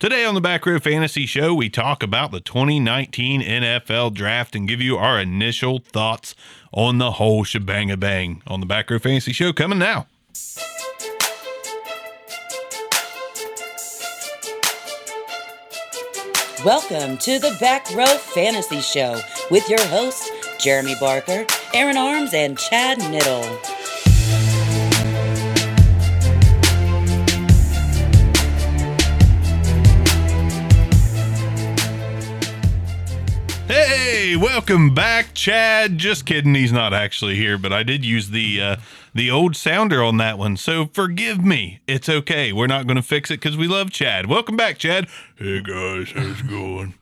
Today on the Back Row Fantasy Show, we talk about the 2019 NFL Draft and give you our initial thoughts on the whole shebang bang on the Back Row Fantasy Show coming now. Welcome to the Back Row Fantasy Show with your hosts, Jeremy Barker, Aaron Arms, and Chad Niddle. Hey, welcome back, Chad. Just kidding, he's not actually here, but I did use the uh, the old sounder on that one, so forgive me. It's okay. We're not going to fix it because we love Chad. Welcome back, Chad. Hey guys, how's it going?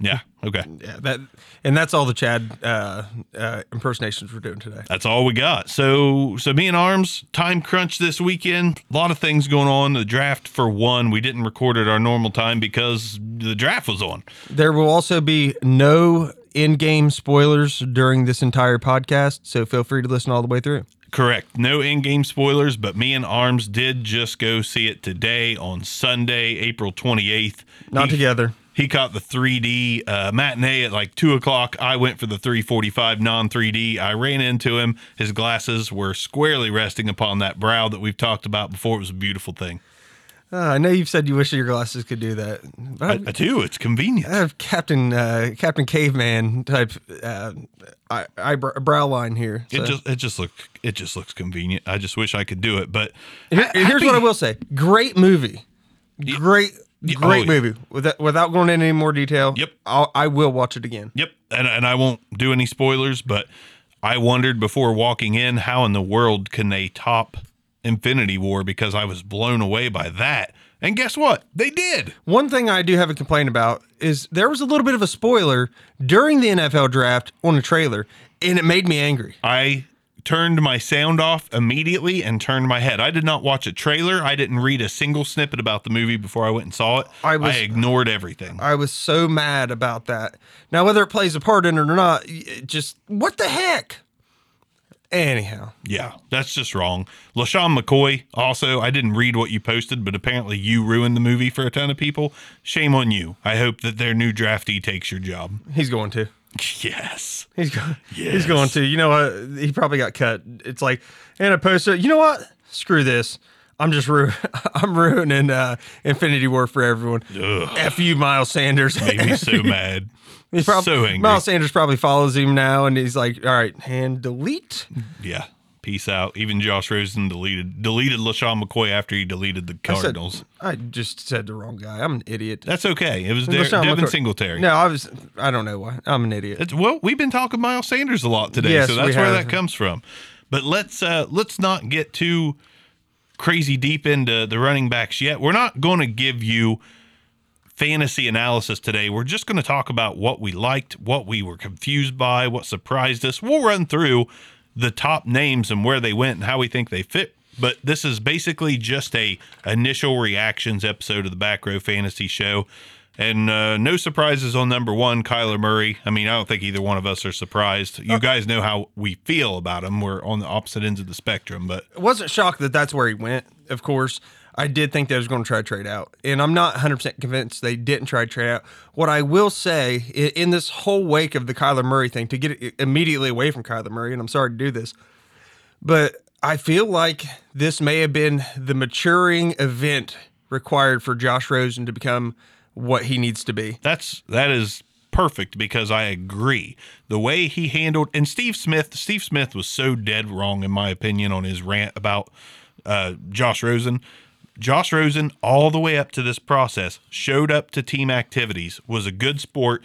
Yeah. Okay. Yeah, that and that's all the Chad uh, uh, impersonations we're doing today. That's all we got. So, so me and Arms time crunch this weekend. A lot of things going on. The draft for one, we didn't record at our normal time because the draft was on. There will also be no in-game spoilers during this entire podcast, so feel free to listen all the way through. Correct. No in-game spoilers, but me and Arms did just go see it today on Sunday, April twenty eighth. Not together. He caught the 3D uh, matinee at like two o'clock. I went for the 345 non 3D. I ran into him. His glasses were squarely resting upon that brow that we've talked about before. It was a beautiful thing. Uh, I know you've said you wish your glasses could do that. I, But I do. It's convenient. I have Captain uh, Captain Caveman type uh, eye, eyebrow, line here. It just it just look it just looks convenient. I just wish I could do it, but Here- here's what I will say: great movie, great, great oh, yeah. movie. Without, without going into any more detail, Yep. I'll, I will watch it again. Yep, and and I won't do any spoilers, but I wondered before walking in how in the world can they top Infinity War because I was blown away by that. And guess what? They did. One thing I do have a complaint about is there was a little bit of a spoiler during the NFL draft on a trailer, and it made me angry. I turned my sound off immediately and turned my head. I did not watch a trailer. I didn't read a single snippet about the movie before I went and saw it. I was- ignored everything. I was so mad about that. Now, whether it plays a part in it or not, it just what the heck? Anyhow, Yeah, that's just wrong. LeSean McCoy, also, I didn't read what you posted, but apparently you ruined the movie for a ton of people. Shame on you. I hope that their new draftee takes your job. he's going to. Yes. He's going. Yes. He's going to. You know what? He probably got cut. It's like, and I posted. You know what? Screw this. I'm just ru- I'm ruining uh, Infinity War for everyone. Ugh. F you, Miles Sanders. Made me so mad. He prob- so angry. Miles Sanders probably follows him now, and he's like, "All right, hand delete." Yeah. Peace out. Even Josh Rosen deleted deleted LeSean McCoy after he deleted the I said- Cardinals. I just said the wrong guy. I'm an idiot. That's okay. It was De- Devin McCoy- Singletary. No, I was. I don't know why. I'm an idiot. It's, well, we've been talking Miles Sanders a lot today, Yes, so that's where that comes from. But let's uh, let's not get too crazy deep into the running backs yet. We're not going to give you fantasy analysis today. We're just going to talk about what we liked, what we were confused by, what surprised us. We'll run through the top names and where they went and how we think they fit. But this is basically just a initial reactions episode of the Back Row Fantasy Show. And uh, no surprises on number one, Kyler Murray. I mean, I don't think either one of us are surprised. You guys know how we feel about him. We're on the opposite ends of the spectrum, but wasn't shocked that that's where he went. Of course, I did think they was going to try to trade out, and I'm not 100 percent convinced they didn't try to trade out. What I will say in this whole wake of the Kyler Murray thing, to get immediately away from Kyler Murray, and I'm sorry to do this, but I feel like this may have been the maturing event required for Josh Rosen to become what he needs to be. That's that is perfect because I agree. The way he handled and Steve Smith, Steve Smith was so dead wrong in my opinion on his rant about uh, Josh Rosen. Josh Rosen, all the way up to this process, showed up to team activities, was a good sport.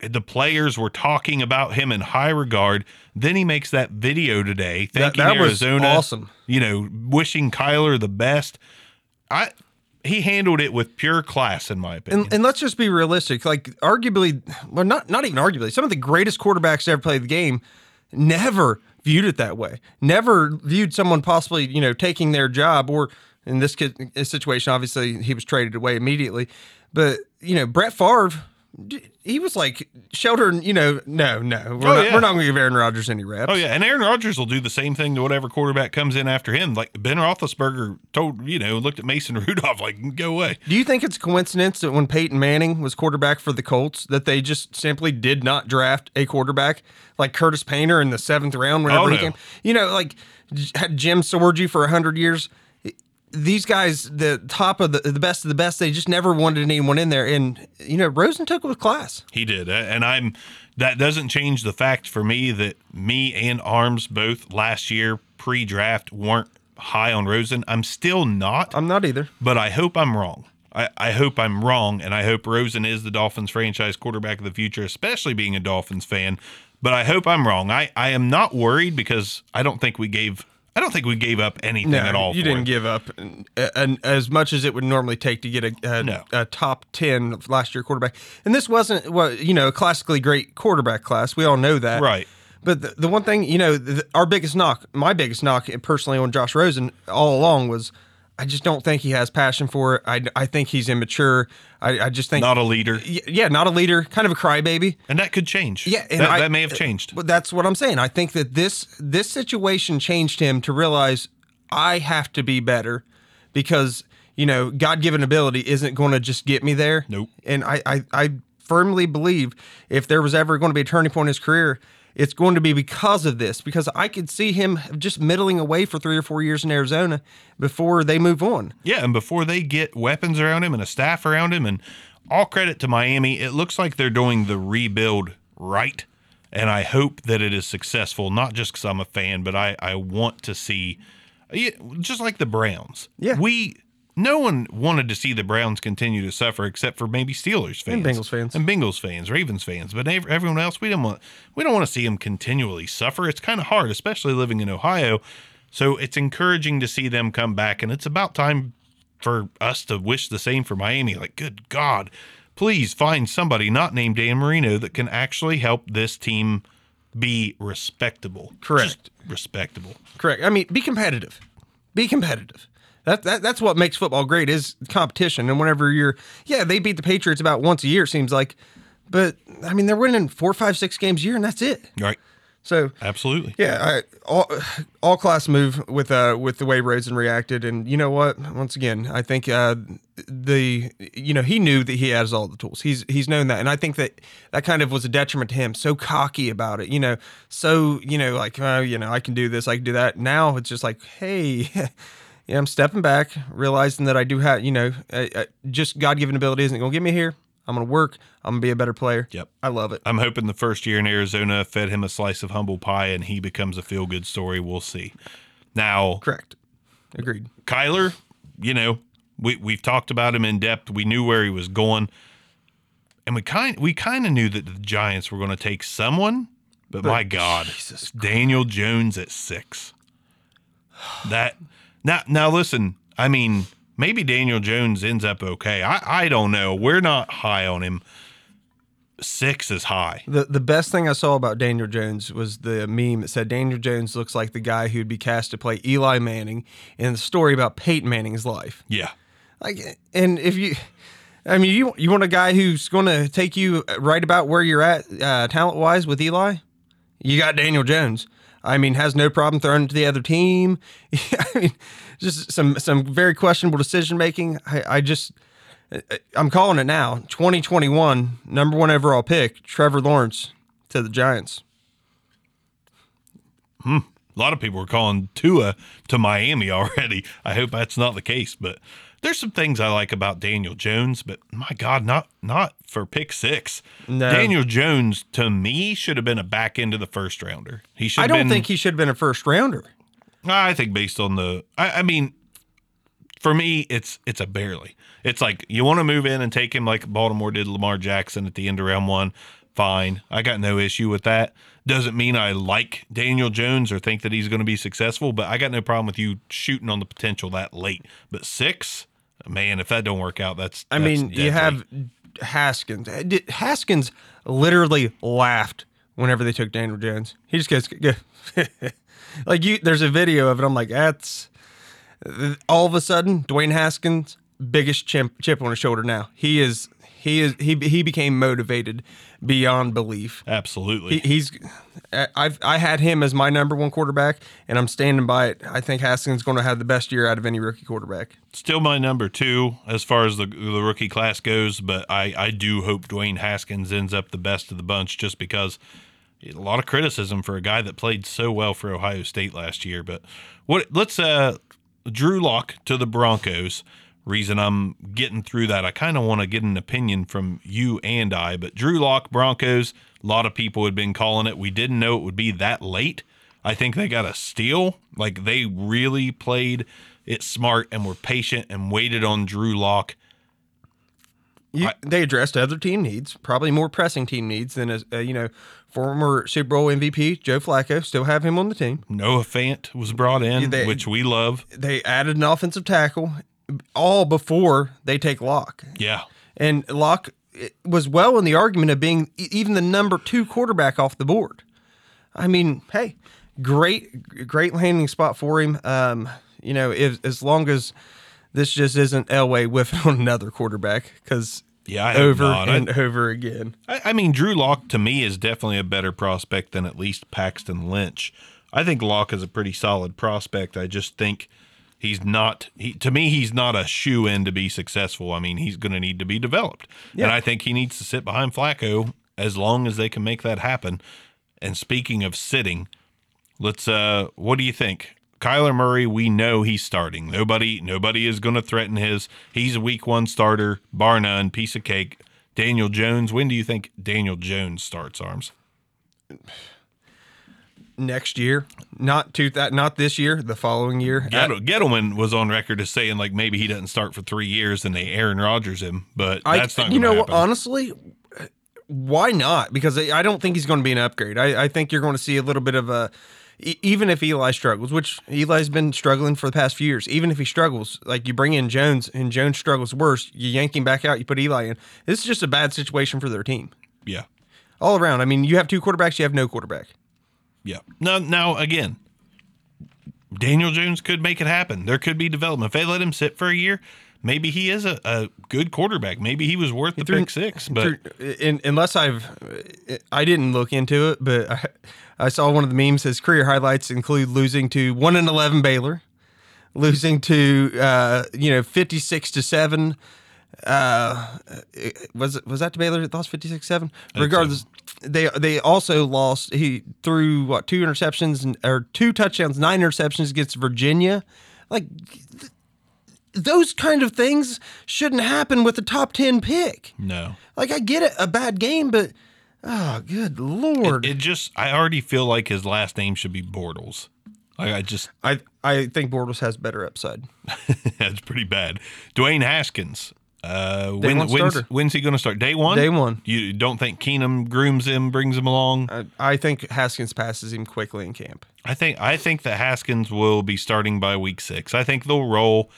The players were talking about him in high regard. Then he makes that video today, That- thanking that was Arizona, awesome. You know, wishing Kyler the best. I he handled it with pure class, in my opinion. And, and let's just be realistic. Like, arguably, well, not not even arguably, some of the greatest quarterbacks to ever play the game never viewed it that way. Never viewed someone possibly, you know, taking their job, or in this situation, obviously he was traded away immediately. But you know, Brett Favre he was like Sheldon. You know, no, no, we're Oh, not, yeah. we're not going to give Aaron Rodgers any reps. Oh yeah, and Aaron Rodgers will do the same thing to whatever quarterback comes in after him. Like Ben Roethlisberger told you know looked at Mason Rudolph like go away. Do you think it's a coincidence that when Peyton Manning was quarterback for the Colts, that they just simply did not draft a quarterback like Curtis Painter in the seventh round whenever Oh, he came? You know, like had Jim Sorgi for hundred years. These guys, the top of the the best of the best, they just never wanted anyone in there. And you know, Rosen took it with class. He did, and I'm. That doesn't change the fact for me that me and Arms both last year pre-draft weren't high on Rosen. I'm still not, I'm not either. but I hope I'm wrong. I, I hope I'm wrong, and I hope Rosen is the Dolphins franchise quarterback of the future, especially being a Dolphins fan. But I hope I'm wrong. I, I am not worried because I don't think we gave I don't think we gave up anything at all. you didn't him. give up and, and as much as it would normally take to get a, a, No. a top 10 last year quarterback. And this wasn't, well, you know, a classically great quarterback class. We all know that. Right. But the, the one thing, you know, the, our biggest knock, my biggest knock personally on Josh Rosen all along was I just don't think he has passion for it. I, I think he's immature. I, I just think. not a leader, yeah, not a leader, kind of a crybaby. and that could change. Yeah, that, I- that may have changed. But that's what I'm saying. I think that this this situation changed him to realize I have to be better because you know God given ability isn't going to just get me there. Nope. And I, I I firmly believe if there was ever going to be a turning point in his career. It's going to be because of this, because I could see him just middling away for three or four years in Arizona before they move on. Yeah, and before they get weapons around him and a staff around him, and all credit to Miami, it looks like they're doing the rebuild right. And I hope that it is successful, not just because I'm a fan, but I, I want to see, just like the Browns. Yeah. We, no one wanted to see the Browns continue to suffer except for maybe Steelers fans. And Bengals fans. And Bengals fans, Ravens fans. But everyone else, we don't want, we don't want to see them continually suffer. It's kind of hard, especially living in Ohio. So it's encouraging to see them come back. And it's about time for us to wish the same for Miami. Like, good God, please find somebody not named Dan Marino that can actually help this team be respectable. Correct. Just respectable. Correct. I mean, be competitive. Be competitive. That, that that's what makes football great is competition. And whenever you're, yeah, they beat the Patriots about once a year. It seems like, but I mean, they're winning four, five, six games a year, and that's it. Right. So Absolutely. yeah, I, all all class move with uh with the way Rosen reacted, and you know what? Once again, I think uh the you know he knew that he has all the tools. He's he's known that, and I think that that kind of was a detriment to him. So cocky about it, you know. So you know, like oh, you know, I can do this, I can do that. Now it's just like, hey. Yeah, I'm stepping back, realizing that I do have, you know, uh, uh, just God given ability isn't going to get me here. I'm going to work. I'm going to be a better player. Yep. I love it. I'm hoping the first year in Arizona fed him a slice of humble pie and he becomes a feel good story. We'll see. Now, Correct. Agreed. Kyler, you know, we we've talked about him in depth. We knew where he was going, and we kind we kind of knew that the Giants were going to take someone. But, my God, Daniel Jones at six. That now now listen. I mean, maybe Daniel Jones ends up okay. I I don't know. We're not high on him. Six is high. The the best thing I saw about Daniel Jones was the meme that said Daniel Jones looks like the guy who'd be cast to play Eli Manning in the story about Peyton Manning's life. Yeah. Like, and if you, I mean, you you want a guy who's going to take you right about where you're at uh, talent wise with Eli, you got Daniel Jones. I mean, has no problem throwing to the other team. I mean, just some some very questionable decision making. I, I just. I'm calling it now. 2021 number one overall pick, Trevor Lawrence to the Giants. Hmm. A lot of people are calling Tua to Miami already. I hope that's not the case, but there's some things I like about Daniel Jones, but my God, not not for pick six. No. Daniel Jones to me should have been a back end of the first rounder. He should. I don't been, think he should have been a first rounder. I think based on the, I, I mean, for me, it's it's a barely. It's like you want to move in and take him like Baltimore did Lamar Jackson at the end of round one. Fine, I got no issue with that. Doesn't mean I like Daniel Jones or think that he's going to be successful, but I got no problem with you shooting on the potential that late. But six, man, if that don't work out, that's. I that's mean, deadly. you have Haskins. Uh, Haskins literally laughed whenever they took Daniel Jones. He just goes, go. like you. There's a video of it. I'm like, that's all of a sudden Dwayne Haskins biggest chip, chip on his shoulder now. He is he is he he became motivated beyond belief. Absolutely. He, he's I've I had him as my number one quarterback, and I'm standing by it. I think Haskins is going to have the best year out of any rookie quarterback. Still my number two as far as the the rookie class goes, but I I do hope Dwayne Haskins ends up the best of the bunch, just because a lot of criticism for a guy that played so well for Ohio State last year. But what let's uh Drew Lock to the Broncos. Reason I'm getting through that, I kind of want to get an opinion from you and I. But Drew Lock Broncos, a lot of people had been calling it. We didn't know it would be that late. I think they got a steal. Like they really played it smart and were patient and waited on Drew Lock. You, they addressed other team needs, probably more pressing team needs than a, a you know former Super Bowl MVP Joe Flacco. Still have him on the team. Noah Fant was brought in, They- which we love. They added an offensive tackle, all before they take Lock. Yeah. And Lock was well in the argument of being even the number two quarterback off the board. I mean, hey, great, great landing spot for him. Um, you know, if, as long as this just isn't Elway whiffing on another quarterback, because Yeah, I over not. I- and over again. I, I mean, Drew Lock to me is definitely a better prospect than at least Paxton Lynch. I think Lock is a pretty solid prospect. I just think he's not. He, to me, he's not a shoe in to be successful. I mean, he's going to need to be developed, Yeah. and I think he needs to sit behind Flacco as long as they can make that happen. And speaking of sitting, let's. uh What do you think? Kyler Murray, we know he's starting. Nobody, nobody is going to threaten his. He's a week one starter, bar none, piece of cake. Daniel Jones. When do you think Daniel Jones starts? Arms. Next year, not two that not this year, the following year. Uh, Get- Gettleman was on record as saying like maybe he doesn't start for three years and they Aaron Rodgers him, but I, that's not. you know happen. Honestly, why not? Because I I don't think he's going to be an upgrade. I, I think you're going to see a little bit of a Even if Eli struggles, which Eli's been struggling for the past few years, even if he struggles, like you bring in Jones and Jones struggles worse, you yank him back out, you put Eli in. This is just a bad situation for their team Yeah, all around. I mean, you have two quarterbacks, you have no quarterback. Yeah. Now, now again, Daniel Jones could make it happen. There could be development if they let him sit for a year. Maybe he is a, a good quarterback. Maybe he was worth the Through- pick six. But through- in, unless I've, I didn't look into it, but I, I saw one of the memes. His career highlights include losing to one and eleven Baylor, losing to uh, you know fifty six to seven. Uh, was it was that to Baylor that lost 56-7? Regardless, they they also lost. He threw what two interceptions and, or two touchdowns, nine interceptions against Virginia. Like those kind of things shouldn't happen with a top 10 pick. no, Like I get it, a bad game, but oh, good lord! it just I already feel like his last name should be Bortles. Like I just I I think Bortles has better upside. that's pretty bad. Dwayne Haskins. Uh, when, when's, when's he going to start? Day one. Day one. You don't think Keenum grooms him, brings him along? I, I think Haskins passes him quickly in camp. I think I think that Haskins will be starting by week six. I think they'll roll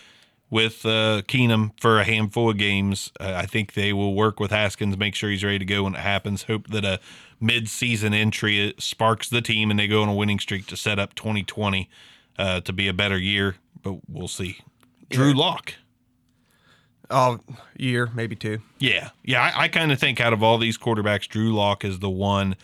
with uh, Keenum for a handful of games. Uh, I think they will work with Haskins, make sure he's ready to go when it happens. Hope that a mid-season entry sparks the team and they go on a winning streak to set up 2020 uh, to be a better year. But we'll see. Drew Lock. Oh, year maybe two. Yeah, yeah. I, I kind of think out of all these quarterbacks, Drew Lock is the one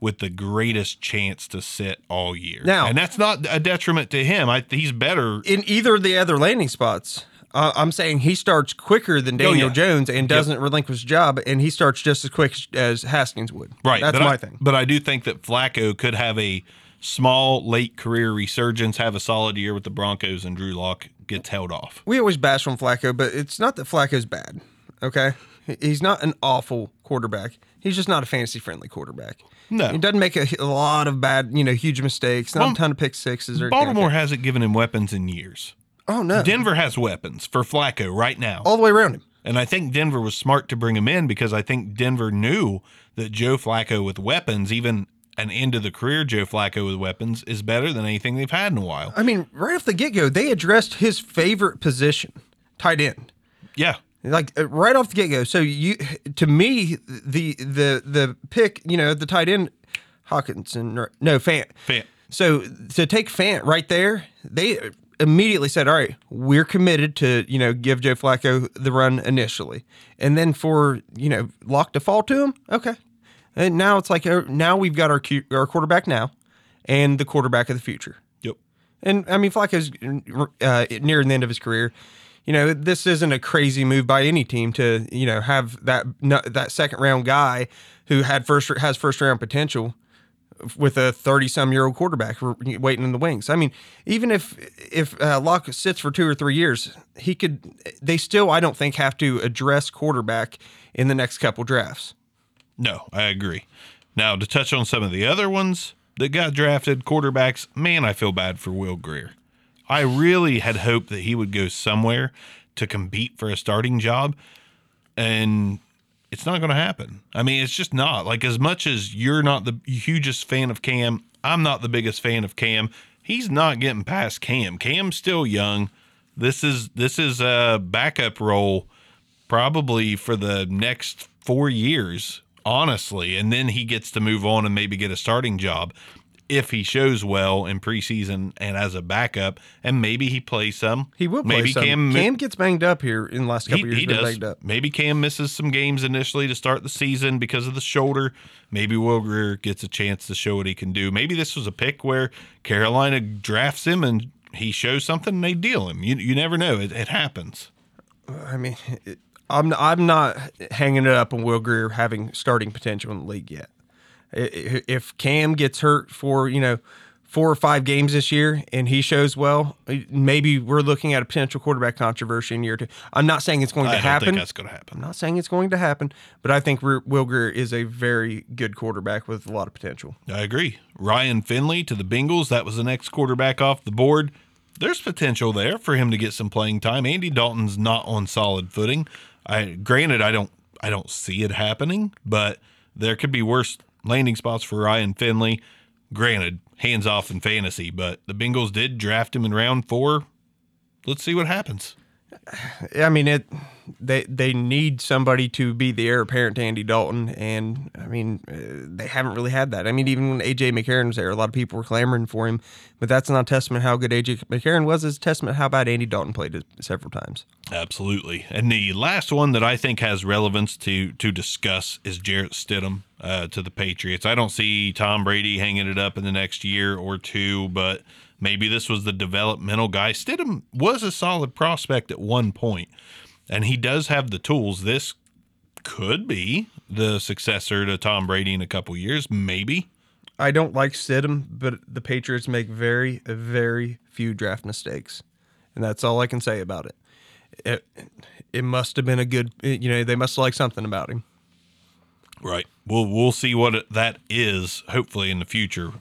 with the greatest chance to sit all year. Now- and that's not a detriment to him. I, he's better. In either of the other landing spots, uh, I'm saying he starts quicker than Daniel Oh, yeah. Jones and doesn't relinquish his job, and he starts just as quick as Haskins would. Right. That's but my I, thing. But I do think that Flacco could have a small late career resurgence, have a solid year with the Broncos, and Drew Lock gets held off. we always bash on Flacco, but it's not that Flacco's bad. Okay, he's not an awful quarterback. He's just not a fantasy friendly quarterback. No. he doesn't make a, a lot of bad, you know, huge mistakes. Not Well, a ton of pick sixes or anything Baltimore hasn't given him weapons in years. Oh no, Denver has weapons for Flacco right now. all the way around him. And I think Denver was smart to bring him in because I think Denver knew that Joe Flacco with weapons, even an end of the career Joe Flacco with weapons, is better than anything they've had in a while. I mean, right off the get go, they addressed his favorite position, tight end. Yeah. Like uh, right off the get go. So you, to me, the the the pick, you know, the tight end, Hockenson, no Fant. Fant. So to take Fant right there, they immediately said, "All right, we're committed to you know give Joe Flacco the run initially, and then for you know Lock to fall to him, okay." And now it's like uh, now we've got our our quarterback now, and the quarterback of the future. Yep. And I mean, Flacco's uh, near the end of his career. You know, this isn't a crazy move by any team to you know have that that second round guy who had first has first round potential with a 30 some year old quarterback waiting in the wings. I mean, even if if uh, Lock sits for two or three years, he could. They still, I don't think, have to address quarterback in the next couple drafts. No, I agree. Now to touch on some of the other ones that got drafted, quarterbacks. Man, I feel bad for Will Grier. I really had hoped that he would go somewhere to compete for a starting job, and it's not going to happen. I mean, it's just not. Like as much as you're not the hugest fan of Cam, I'm not the biggest fan of Cam. He's not getting past Cam. Cam's still young. This is this is a backup role probably for the next 4 years, honestly, and then he gets to move on and maybe get a starting job if he shows well in preseason and as a backup, and maybe he plays some. He will play maybe some. Cam Cam gets banged up here in the last couple he, years. he does. banged up. Maybe Cam misses some games initially to start the season because of the shoulder. Maybe Will Grier gets a chance to show what he can do. Maybe this was a pick where Carolina drafts him and he shows something and they deal him. You you never know. It, it happens. I mean, it, I'm I'm not hanging it up on Will Grier having starting potential in the league yet. If Cam gets hurt for you know four or five games this year and he shows well, uh, maybe we're looking at a potential quarterback controversy in year two. I'm not saying it's going to I happen. that's going to happen. I'm not saying it's going to happen, but I think Will Grier is a very good quarterback with a lot of potential. I agree. Ryan Finley to the Bengals. That was the next quarterback off the board. There's potential there for him to get some playing time. Andy Dalton's not on solid footing. I granted I don't I don't see it happening, but there could be worse landing spots for Ryan Finley. Granted, hands off in fantasy, but the Bengals did draft him in round four. Let's see what happens. I mean, it. They they need somebody to be the heir apparent to Andy Dalton, and I mean, uh, they haven't really had that. I mean, even when AJ McCarron was there, a lot of people were clamoring for him, but that's not a testament how good AJ McCarron was. It's a testament how bad Andy Dalton played it several times. Absolutely. And the last one that I think has relevance to to discuss is Jarrett Stidham uh, to the Patriots. I don't see Tom Brady hanging it up in the next year or two, but maybe this was the developmental guy. Stidham was a solid prospect at one point, and he does have the tools. This could be the successor to Tom Brady in a couple years, maybe. I don't like Stidham, but the Patriots make very, very few draft mistakes, and that's all I can say about it. It, it must have been a good, you know, they must liked something about him. Right. We'll we'll see what that is. Hopefully in the future.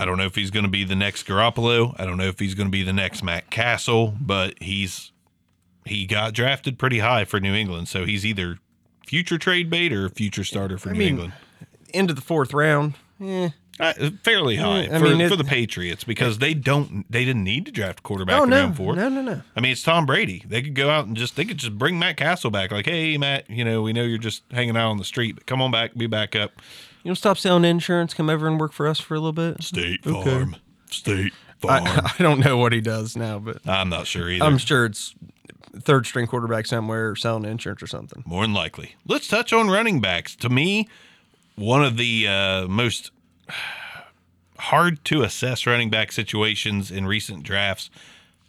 I don't know if he's going to be the next Garoppolo. I don't know if he's going to be the next Matt Cassel, but he's he got drafted pretty high for New England, so he's either future trade bait or future starter for I New mean, England. Into the fourth round, eh. Uh, fairly high I for, mean, it- for the Patriots because they don't they didn't need to draft a quarterback Oh no, round four. no, no, no. I mean, it's Tom Brady. They could go out and just they could just bring Matt Cassel back. Like, hey, Matt, you know, we know you're just hanging out on the street, but come on back, be back up. You know, stop selling insurance. Come over and work for us for a little bit. State Okay. Farm, State Farm. I, I don't know what he does now, but I'm not sure either. I'm sure it's third string quarterback somewhere selling insurance or something. More than likely. Let's touch on running backs. To me, one of the uh, most hard to assess running back situations in recent drafts.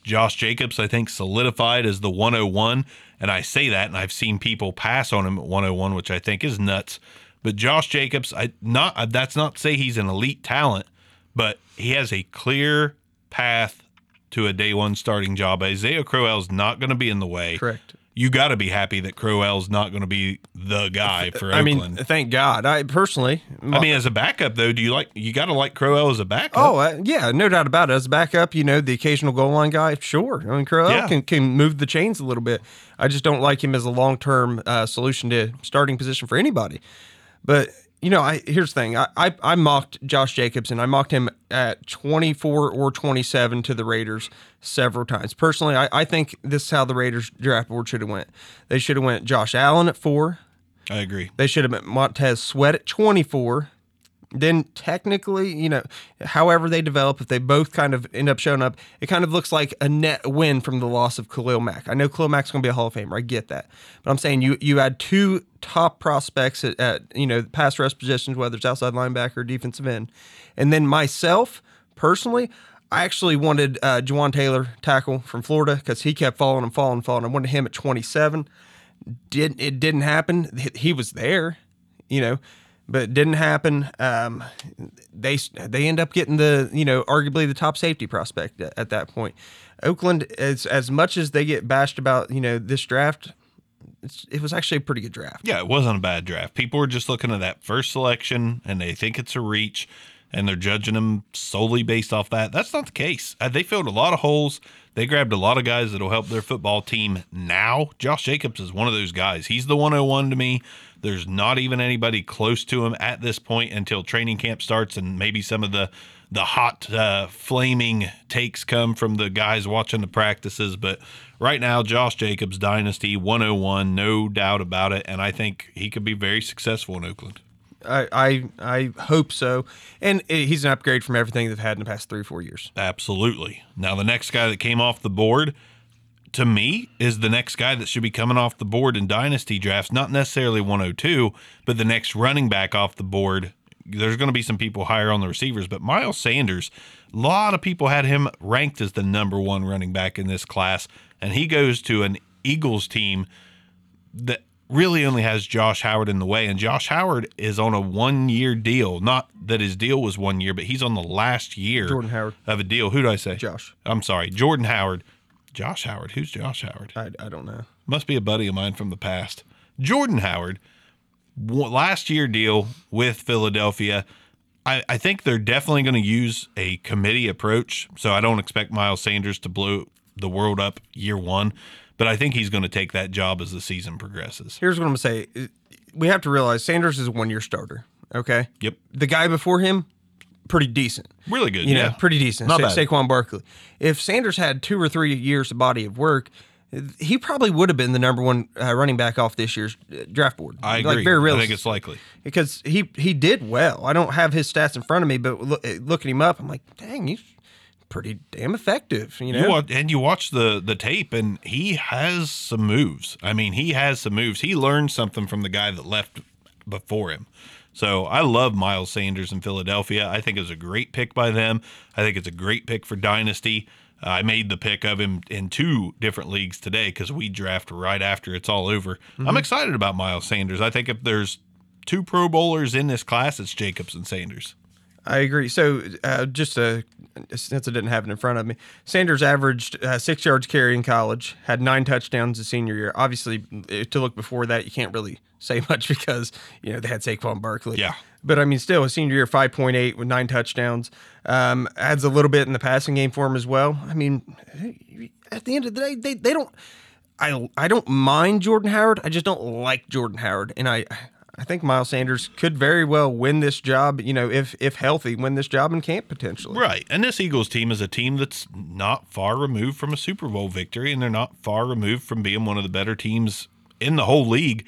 Josh Jacobs, I think, solidified as the 101. And I say that, and I've seen people pass on him at 101, which I think is nuts. But Josh Jacobs, I not that's not to say he's an elite talent, but he has a clear path to a day one starting job. Isaiah Crowell's not going to be in the way Correct. you got to be happy that Crowell's not going to be the guy for I Oakland. mean, thank God. I personally, I mean, as a backup though, do you like you got to like Crowell as a backup? Oh, uh, yeah, no doubt about it. As a backup, you know, the occasional goal line guy, sure. I mean, Crowell Yeah. can, can move the chains a little bit. I just don't like him as a long term uh, solution to starting position for anybody. But, you know, I here's the thing I, I, I mocked Josh Jacobs and I mocked him at 24 or 27 to the Raiders several times. Personally, I, I think this is how the Raiders draft board should have went. They should have went Josh Allen at four. I agree. They should have went Montez Sweat at 24. Then technically, you know, however they develop, if they both kind of end up showing up, it kind of looks like a net win from the loss of Khalil Mack. I know Khalil Mack's going to be a Hall of Famer. I get that, but I'm saying you you had two top prospects at, at you know pass rush positions, whether it's outside linebacker or defensive end, and then myself personally. I actually wanted uh, Jawaan Taylor tackle from Florida because he kept falling and falling and falling. I wanted him at 27. Didn't it didn't happen? He was there, you know, but didn't happen. Um, they they end up getting the you know arguably the top safety prospect at, at that point. Oakland, as as much as they get bashed about you know this draft, it was actually a pretty good draft. Yeah, it wasn't a bad draft. People were just looking at that first selection and they think it's a reach and they're judging them solely based off that. That's not the case. Uh, they filled a lot of holes. They grabbed a lot of guys that'll help their football team now. Josh Jacobs is one of those guys. He's the 101 to me. There's not even anybody close to him at this point until training camp starts and maybe some of the the hot uh, flaming takes come from the guys watching the practices. But right now, Josh Jacobs dynasty 101, no doubt about it, and I think he could be very successful in Oakland. I, I hope so, and he's an upgrade from everything they've had in the past three or four years. Absolutely. Now the next guy that came off the board, to me, is the next guy that should be coming off the board in dynasty drafts. Not necessarily 102, but the next running back off the board. There's going to be some people higher on the receivers, but Miles Sanders, a lot of people had him ranked as the number one running back in this class, and he goes to an Eagles team that really only has Josh Howard in the way. And Josh Howard is on a one year deal. Not that his deal was one year, but he's on the last year Jordan Howard. of a deal. Who do I say? Josh. I'm sorry. Jordan Howard. Josh Howard. Who's Josh Howard? I, I don't know. Must be a buddy of mine from the past. Jordan Howard, last year deal with Philadelphia. I, I think they're definitely going to use a committee approach. So I don't expect Miles Sanders to blow the world up year one but I think he's going to take that job as the season progresses. Here's what I'm going to say. We have to realize Sanders is a one year starter. Okay. Yep. The guy before him, pretty decent. Really good. You yeah. know, pretty decent. Not Sa- bad. Saquon Barkley. If Sanders had two or three years of body of work, he probably would have been the number one uh, running back off this year's uh, draft board. I agree. Like very I think it's likely. because he he did well. I don't have his stats in front of me, but look, looking him up, I'm like, dang, he's pretty damn effective. You know, You watch, and you watch the the tape, and he has some moves. I mean, he has some moves. He learned something from the guy that left before him. So I love Miles Sanders in Philadelphia. I think it was a great pick by them. I think it's a great pick for Dynasty. Uh, I made the pick of him in two different leagues today because we draft right after it's all over. I'm excited about Miles Sanders. I think if there's two Pro Bowlers in this class, it's Jacobs and Sanders. I agree. So, uh, just a, since I didn't have it in front of me, Sanders averaged uh, six yards carry in college, had nine touchdowns his senior year. Obviously, eh, to look before that, you can't really say much because you know they had Saquon Barkley. Yeah. But I mean, still, his senior year, five point eight with nine touchdowns, um, adds a little bit in the passing game for him as well. I mean, at the end of the day, they they don't. I I don't mind Jordan Howard. I just don't like Jordan Howard, and I. I think Miles Sanders could very well win this job, you know, if if healthy, win this job in camp potentially. Right. And this Eagles team is a team that's not far removed from a Super Bowl victory, and they're not far removed from being one of the better teams in the whole league.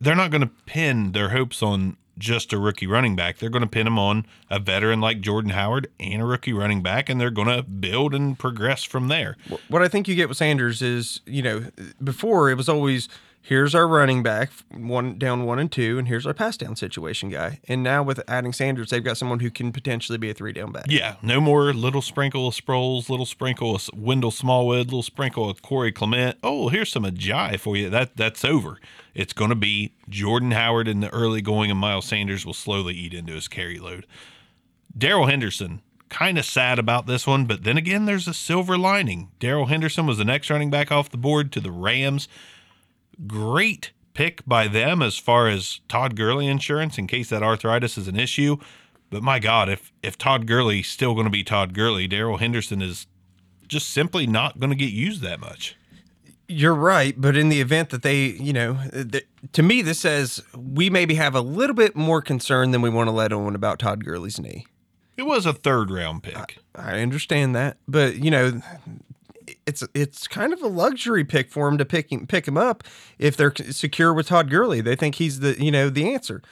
They're not going to pin their hopes on just a rookie running back. They're going to pin them on a veteran like Jordan Howard and a rookie running back, and they're going to build and progress from there. What I think you get with Sanders is, you know, before it was always here's our running back, one down one and two, and here's our pass down situation guy. And now with adding Sanders, they've got someone who can potentially be a three down back. Yeah, no more little sprinkle of Sproles, little sprinkle of Wendell Smallwood, little sprinkle of Corey Clement. Oh, here's some Ajayi for you. That that's over. It's going to be Jordan Howard in the early going, and Miles Sanders will slowly eat into his carry load. Darrell Henderson, kind of sad about this one, but then again, there's a silver lining. Darrell Henderson was the next running back off the board to the Rams. Great pick by them as far as Todd Gurley insurance in case that arthritis is an issue. But my God, if if Todd Gurley's still going to be Todd Gurley, Darrell Henderson is just simply not going to get used that much. You're right, but in the event that they, you know, th- to me, this says we maybe have a little bit more concern than we want to let on about Todd Gurley's knee. It was a third round pick. I understand that, but you know, it's it's kind of a luxury pick for him to pick him pick him up if they're secure with Todd Gurley. They think he's the you know the answer.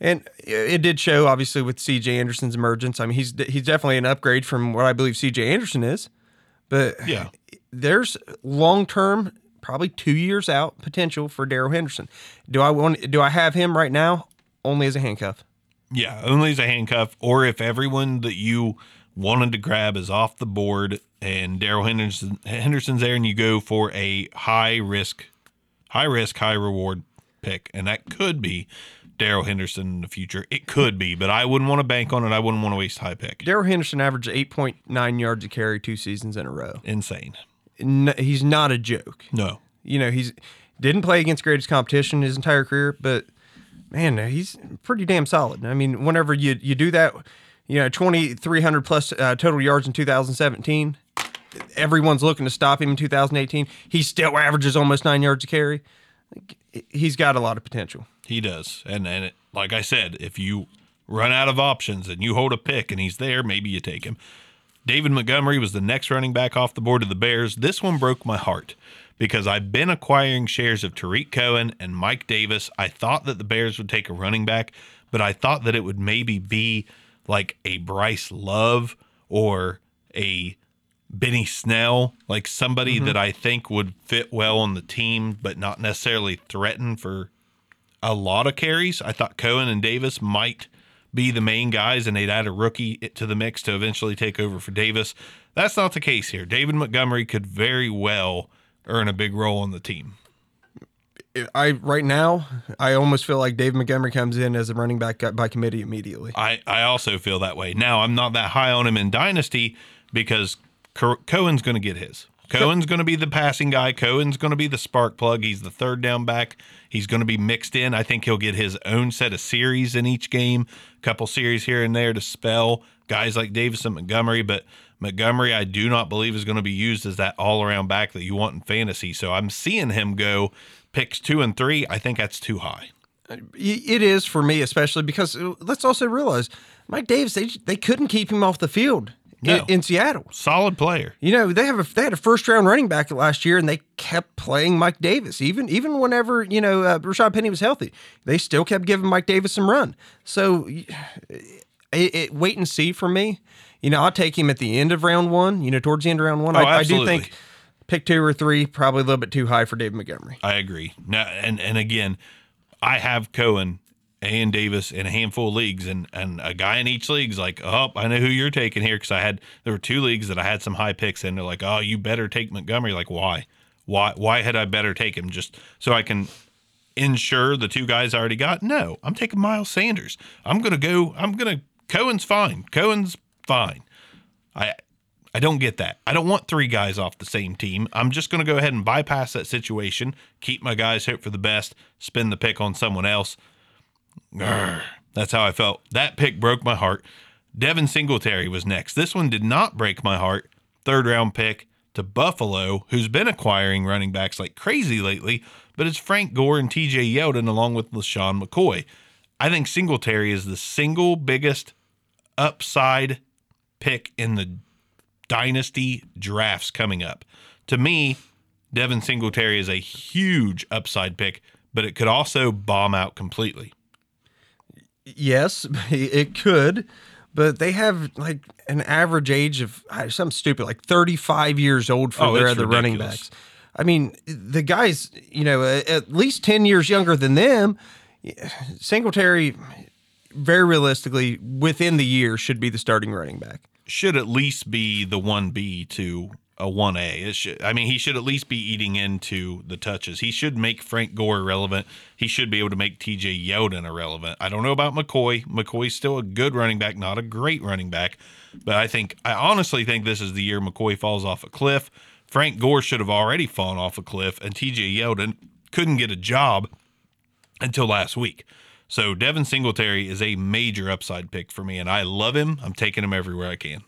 And it did show, obviously, with C.J. Anderson's emergence. I mean, he's he's definitely an upgrade from what I believe C.J. Anderson is. But Yeah. there's long term, probably two years out potential for Darrell Henderson. Do I want? Do I have him right now? Only as a handcuff. Yeah, only as a handcuff, or if everyone that you wanted to grab is off the board and Darrell Henderson Henderson's there, and you go for a high risk, high risk, high reward pick, and that could be Darrell Henderson in the future. It could be, but I wouldn't want to bank on it. I wouldn't want to waste high pick. Darrell Henderson averaged 8.9 yards a carry two seasons in a row. Insane. N- he's not a joke. No. You know, he's didn't play against greatest competition his entire career, but man, he's pretty damn solid. I mean, whenever you you do that, you know, 2,300 plus uh, total yards in 2017. Everyone's looking to stop him in 2018. He still averages almost nine yards a carry. He's got a lot of potential. He does. And and it, like I said, if you run out of options and you hold a pick and he's there, maybe you take him. David Montgomery was the next running back off the board of the Bears. This one broke my heart because I've been acquiring shares of Tarik Cohen and Mike Davis. I thought that the Bears would take a running back, but I thought that it would maybe be like a Bryce Love or a Benny Snell, like somebody mm-hmm. that I think would fit well on the team, but not necessarily threaten for a lot of carries. I thought Cohen and Davis might be the main guys, and they'd add a rookie to the mix to eventually take over for Davis. That's not the case here. David Montgomery could very well earn a big role on the team. I right now, I almost feel like Dave Montgomery comes in as a running back by committee immediately. I, I also feel that way. Now, I'm not that high on him in Dynasty because Cohen's going to get his. Cohen's going to be the passing guy. Cohen's going to be the spark plug. He's the third down back. He's going to be mixed in. I think he'll get his own set of series in each game, a couple series here and there to spell guys like Davis and Montgomery. But Montgomery, I do not believe is going to be used as that all around back that you want in fantasy. So I'm seeing him go picks two and three. I think that's too high. It is for me, especially because uh, let's also realize Mike Davis. They they couldn't keep him off the field No. in, in Seattle. Solid player. You know they have a they had a first round running back last year, and they kept playing Mike Davis even even whenever you know uh, Rashaad Penny was healthy. They still kept giving Mike Davis some run. So it, it, wait and see for me. You know I'll take him at the end of round one. You know towards the end of round one. Oh, I, I do think pick two or three probably a little bit too high for David Montgomery. I agree. Now, and and again, I have Cohen and Davis in a handful of leagues, and and a guy in each league's like, oh, I know who you're taking here because I had there were two leagues that I had some high picks in. They're like, oh, you better take Montgomery. Like, why? Why? Why had I better take him just so I can ensure the two guys I already got? No, I'm taking Miles Sanders. I'm gonna go. I'm gonna. Cohen's fine. Cohen's fine. I I don't get that. I don't want three guys off the same team. I'm just going to go ahead and bypass that situation, keep my guys, hope for the best, spend the pick on someone else. Grr. That's how I felt. That pick broke my heart. Devin Singletary was next. This one did not break my heart. Third round pick to Buffalo, who's been acquiring running backs like crazy lately, but it's Frank Gore and TJ Yeldon along with LeSean McCoy. I think Singletary is the single biggest upside pick in the dynasty drafts coming up. To me, Devin Singletary is a huge upside pick, but it could also bomb out completely. Yes, it could, but they have like an average age of something stupid, like 35 years old for Oh, their other running backs. I mean, the guys, you know, at least 10 years younger than them. Singletary, very realistically, within the year, should be the starting running back. Should at least be the 1B to a 1A. It should, I mean, he should at least be eating into the touches. He should make Frank Gore irrelevant. He should be able to make TJ Yeldon irrelevant. I don't know about McCoy. McCoy's still a good running back, not a great running back. But I think, I honestly think this is the year McCoy falls off a cliff. Frank Gore should have already fallen off a cliff, and TJ Yeldon couldn't get a job until last week. So Devin Singletary is a major upside pick for me, and I love him. I'm taking him everywhere I can.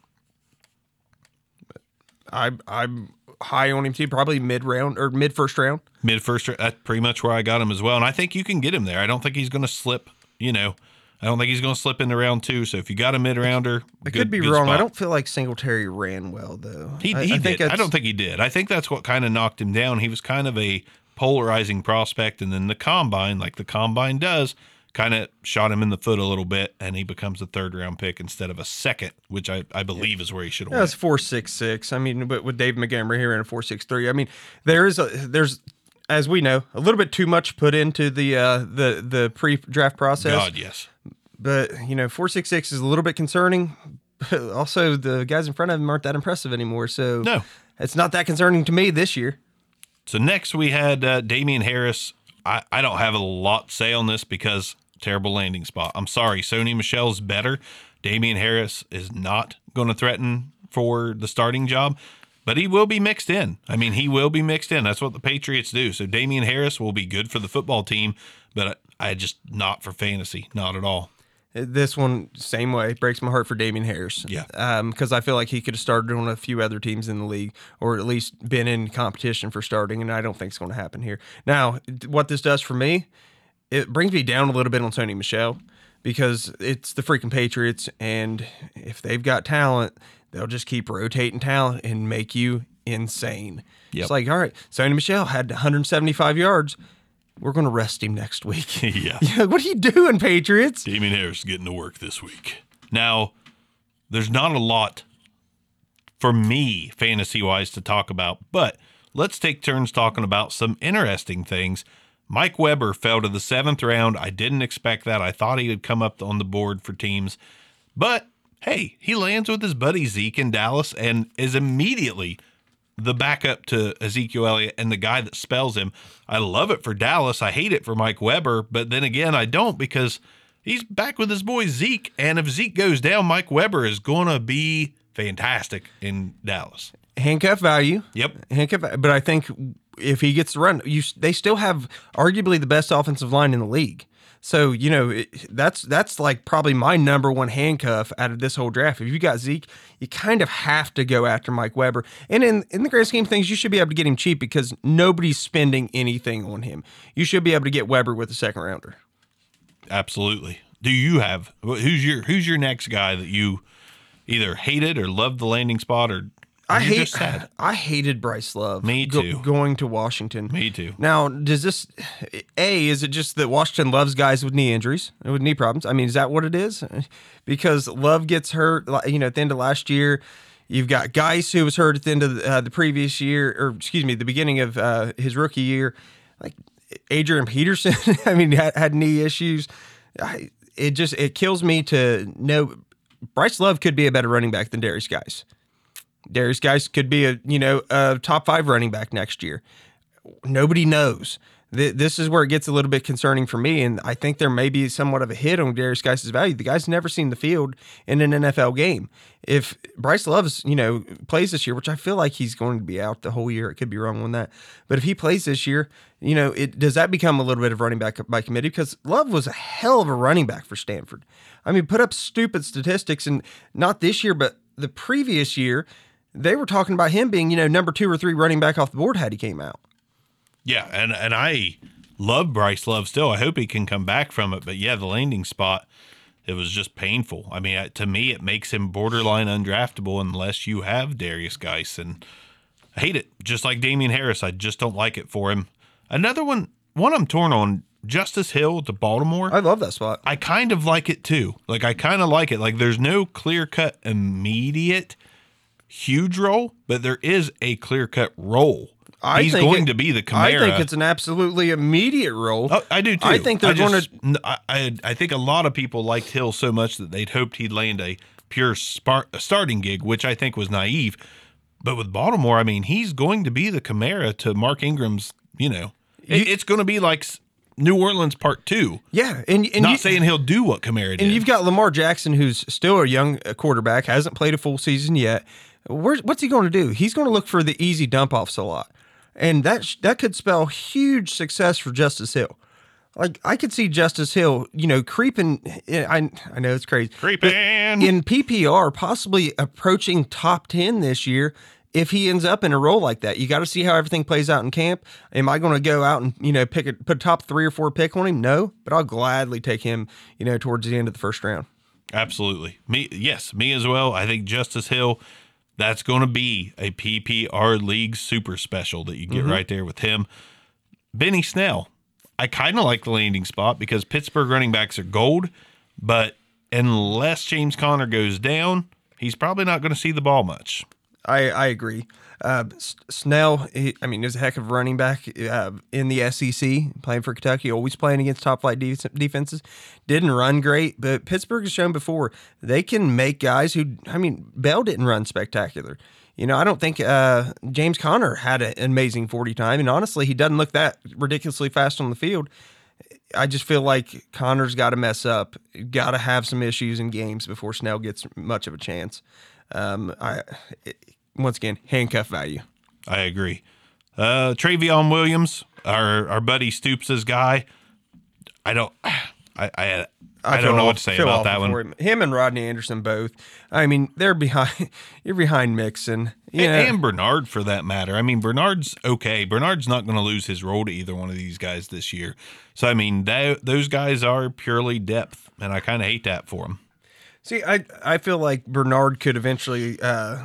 I, I'm high on him too, probably mid round or mid first round. Mid first, that's pretty much where I got him as well. And I think you can get him there. I don't think he's going to slip. You know, I don't think he's going to slip into round two. So if you got a mid rounder, I could be wrong. I don't feel like Singletary ran well though. He, I, he I did. think I don't think he did. I think that's what kind of knocked him down. He was kind of a polarizing prospect, and then the combine, like the combine does, kind of shot him in the foot a little bit, and he becomes a third round pick instead of a second, which I, I believe is where he should have That's went. four six six. I mean, but with Dave Montgomery here in a four six three. I mean, there is a there's as we know a little bit too much put into the uh, the the pre draft process. God, yes. But you know, four six six is a little bit concerning. But also, the guys in front of him aren't that impressive anymore. So No. it's not that concerning to me this year. So next we had uh, Damien Harris. I, I don't have a lot to say on this because terrible landing spot. I'm sorry. Sony Michel's better. Damien Harris is not going to threaten for the starting job, but he will be mixed in. I mean, he will be mixed in. That's what the Patriots do. So Damien Harris will be good for the football team, but I, I just not for fantasy, not at all. Uh, this one, same way, breaks my heart for Damien Harris. Yeah. Um, because I feel like he could have started on a few other teams in the league, or at least been in competition for starting, and I don't think it's going to happen here. Now, what this does for me, it brings me down a little bit on Sony Michel because it's the freaking Patriots, and if they've got talent, they'll just keep rotating talent and make you insane. Yep. It's like, all right, Sony Michel had 175 yards. We're going to rest him next week. yeah. Yeah, what are you doing, Patriots? Damien Harris is getting to work this week. Now, there's not a lot for me, fantasy wise, to talk about, but let's take turns talking about some interesting things. Mike Weber fell to the seventh round. I didn't expect that. I thought he would come up on the board for teams, but hey, he lands with his buddy Zeke in Dallas and is immediately the backup to Ezekiel Elliott and the guy that spells him. I love it for Dallas. I hate it for Mike Weber, but then again, I don't because he's back with his boy Zeke. And if Zeke goes down, Mike Weber is going to be fantastic in Dallas. handcuff value. Yep. Handcuff, but I think if he gets the run, you they still have arguably the best offensive line in the league. So you know it, that's that's like probably my number one handcuff out of this whole draft. If you got Zeke, you kind of have to go after Mike Weber. And in in the grand scheme of things, you should be able to get him cheap because nobody's spending anything on him. You should be able to get Weber with a second rounder. Absolutely. Do you have who's your who's your next guy that you either hated or loved the landing spot or I hate. I hated Bryce Love. Me go- too. going to Washington. Me too. Now, does this a is it just that Washington loves guys with knee injuries, with knee problems? I mean, is that what it is? Because Love gets hurt, you know, at the end of last year. You've got Guice who was hurt at the end of the, uh, the previous year, or excuse me, the beginning of uh, his rookie year. Like Adrian Peterson, I mean, had, had knee issues. I, it just it kills me to know Bryce Love could be a better running back than Derrius Guice. Derrius Guice could be a you know a top five running back next year. Nobody knows. This is where it gets a little bit concerning for me, and I think there may be somewhat of a hit on Derrius Guice' value. The guy's never seen the field in an NFL game. If Bryce Love's, you know, plays this year, which I feel like he's going to be out the whole year, it could be wrong on that. But if he plays this year, you know, it does that become a little bit of running back by committee? Because Love was a hell of a running back for Stanford. I mean, put up stupid statistics, and not this year, but the previous year, they were talking about him being, you know, number two or three running back off the board had he came out. Yeah, and and I love Bryce Love still. I hope he can come back from it. But yeah, the landing spot, it was just painful. I mean, to me, it makes him borderline undraftable unless you have Derrius Guice, and I hate it. Just like Damien Harris, I just don't like it for him. Another one, one I'm torn on. Justice Hill to Baltimore. I love that spot. I kind of like it too. Like I kind of like it. Like there's no clear cut immediate huge role, but there is a clear cut role. I He's think going it- to be the I think it's an absolutely immediate role. Oh, I do too. I think they're going just- n- I, I I think a lot of people liked Hill so much that they'd hoped he'd land a pure spar- a starting gig, which I think was naive. But with Baltimore, I mean, he's going to be the Kamara to Mark Ingram's. You know, it- it's going to be like New Orleans Part Two. Yeah, and and Not you, saying he'll do what Kamara did. and you've got Lamar Jackson, who's still a young uh, quarterback, hasn't played a full season yet. Where's what's he going to do? He's going to look for the easy dump offs a lot, and that sh- that could spell huge success for Justice Hill. Like I could see Justice Hill, you know, creeping. Eh, I I know it's crazy, Creeping. in PPR, possibly approaching top ten this year. If he ends up in a role like that, you got to see how everything plays out in camp. Am I going to go out and you know pick a put a top three or four pick on him? No, but I'll gladly take him. You know, towards the end of the first round. Absolutely. Me, yes, me as well. I think Justice Hill, that's going to be a PPR league super special that you get Mm-hmm. right there with him. Benny Snell. I kind of like the landing spot because Pittsburgh running backs are gold, but unless James Conner goes down, he's probably not going to see the ball much. I, I agree. Uh, Snell, he, I mean, is a heck of a running back uh, in the SEC, playing for Kentucky, always playing against top flight de- defenses. Didn't run great, but Pittsburgh has shown before they can make guys who, I mean, Bell didn't run spectacular. You know, I don't think uh, James Conner had an amazing 40 time. And honestly, he doesn't look that ridiculously fast on the field. I just feel like Connor's got to mess up, got to have some issues in games before Snell gets much of a chance. Um, I once again handcuff value. I agree. Uh, Trayveon Williams, our our buddy Stoops' guy. I don't. I I, I, don't know what to say about that one. Him. him and Rodney Anderson both. I mean, they're behind. You're behind Mixon. Yeah, And, and Bernard, for that matter. I mean, Bernard's okay. Bernard's not going to lose his role to either one of these guys this year. So, I mean, that, those guys are purely depth, and I kind of hate that for them. See, I I feel like Bernard could eventually uh,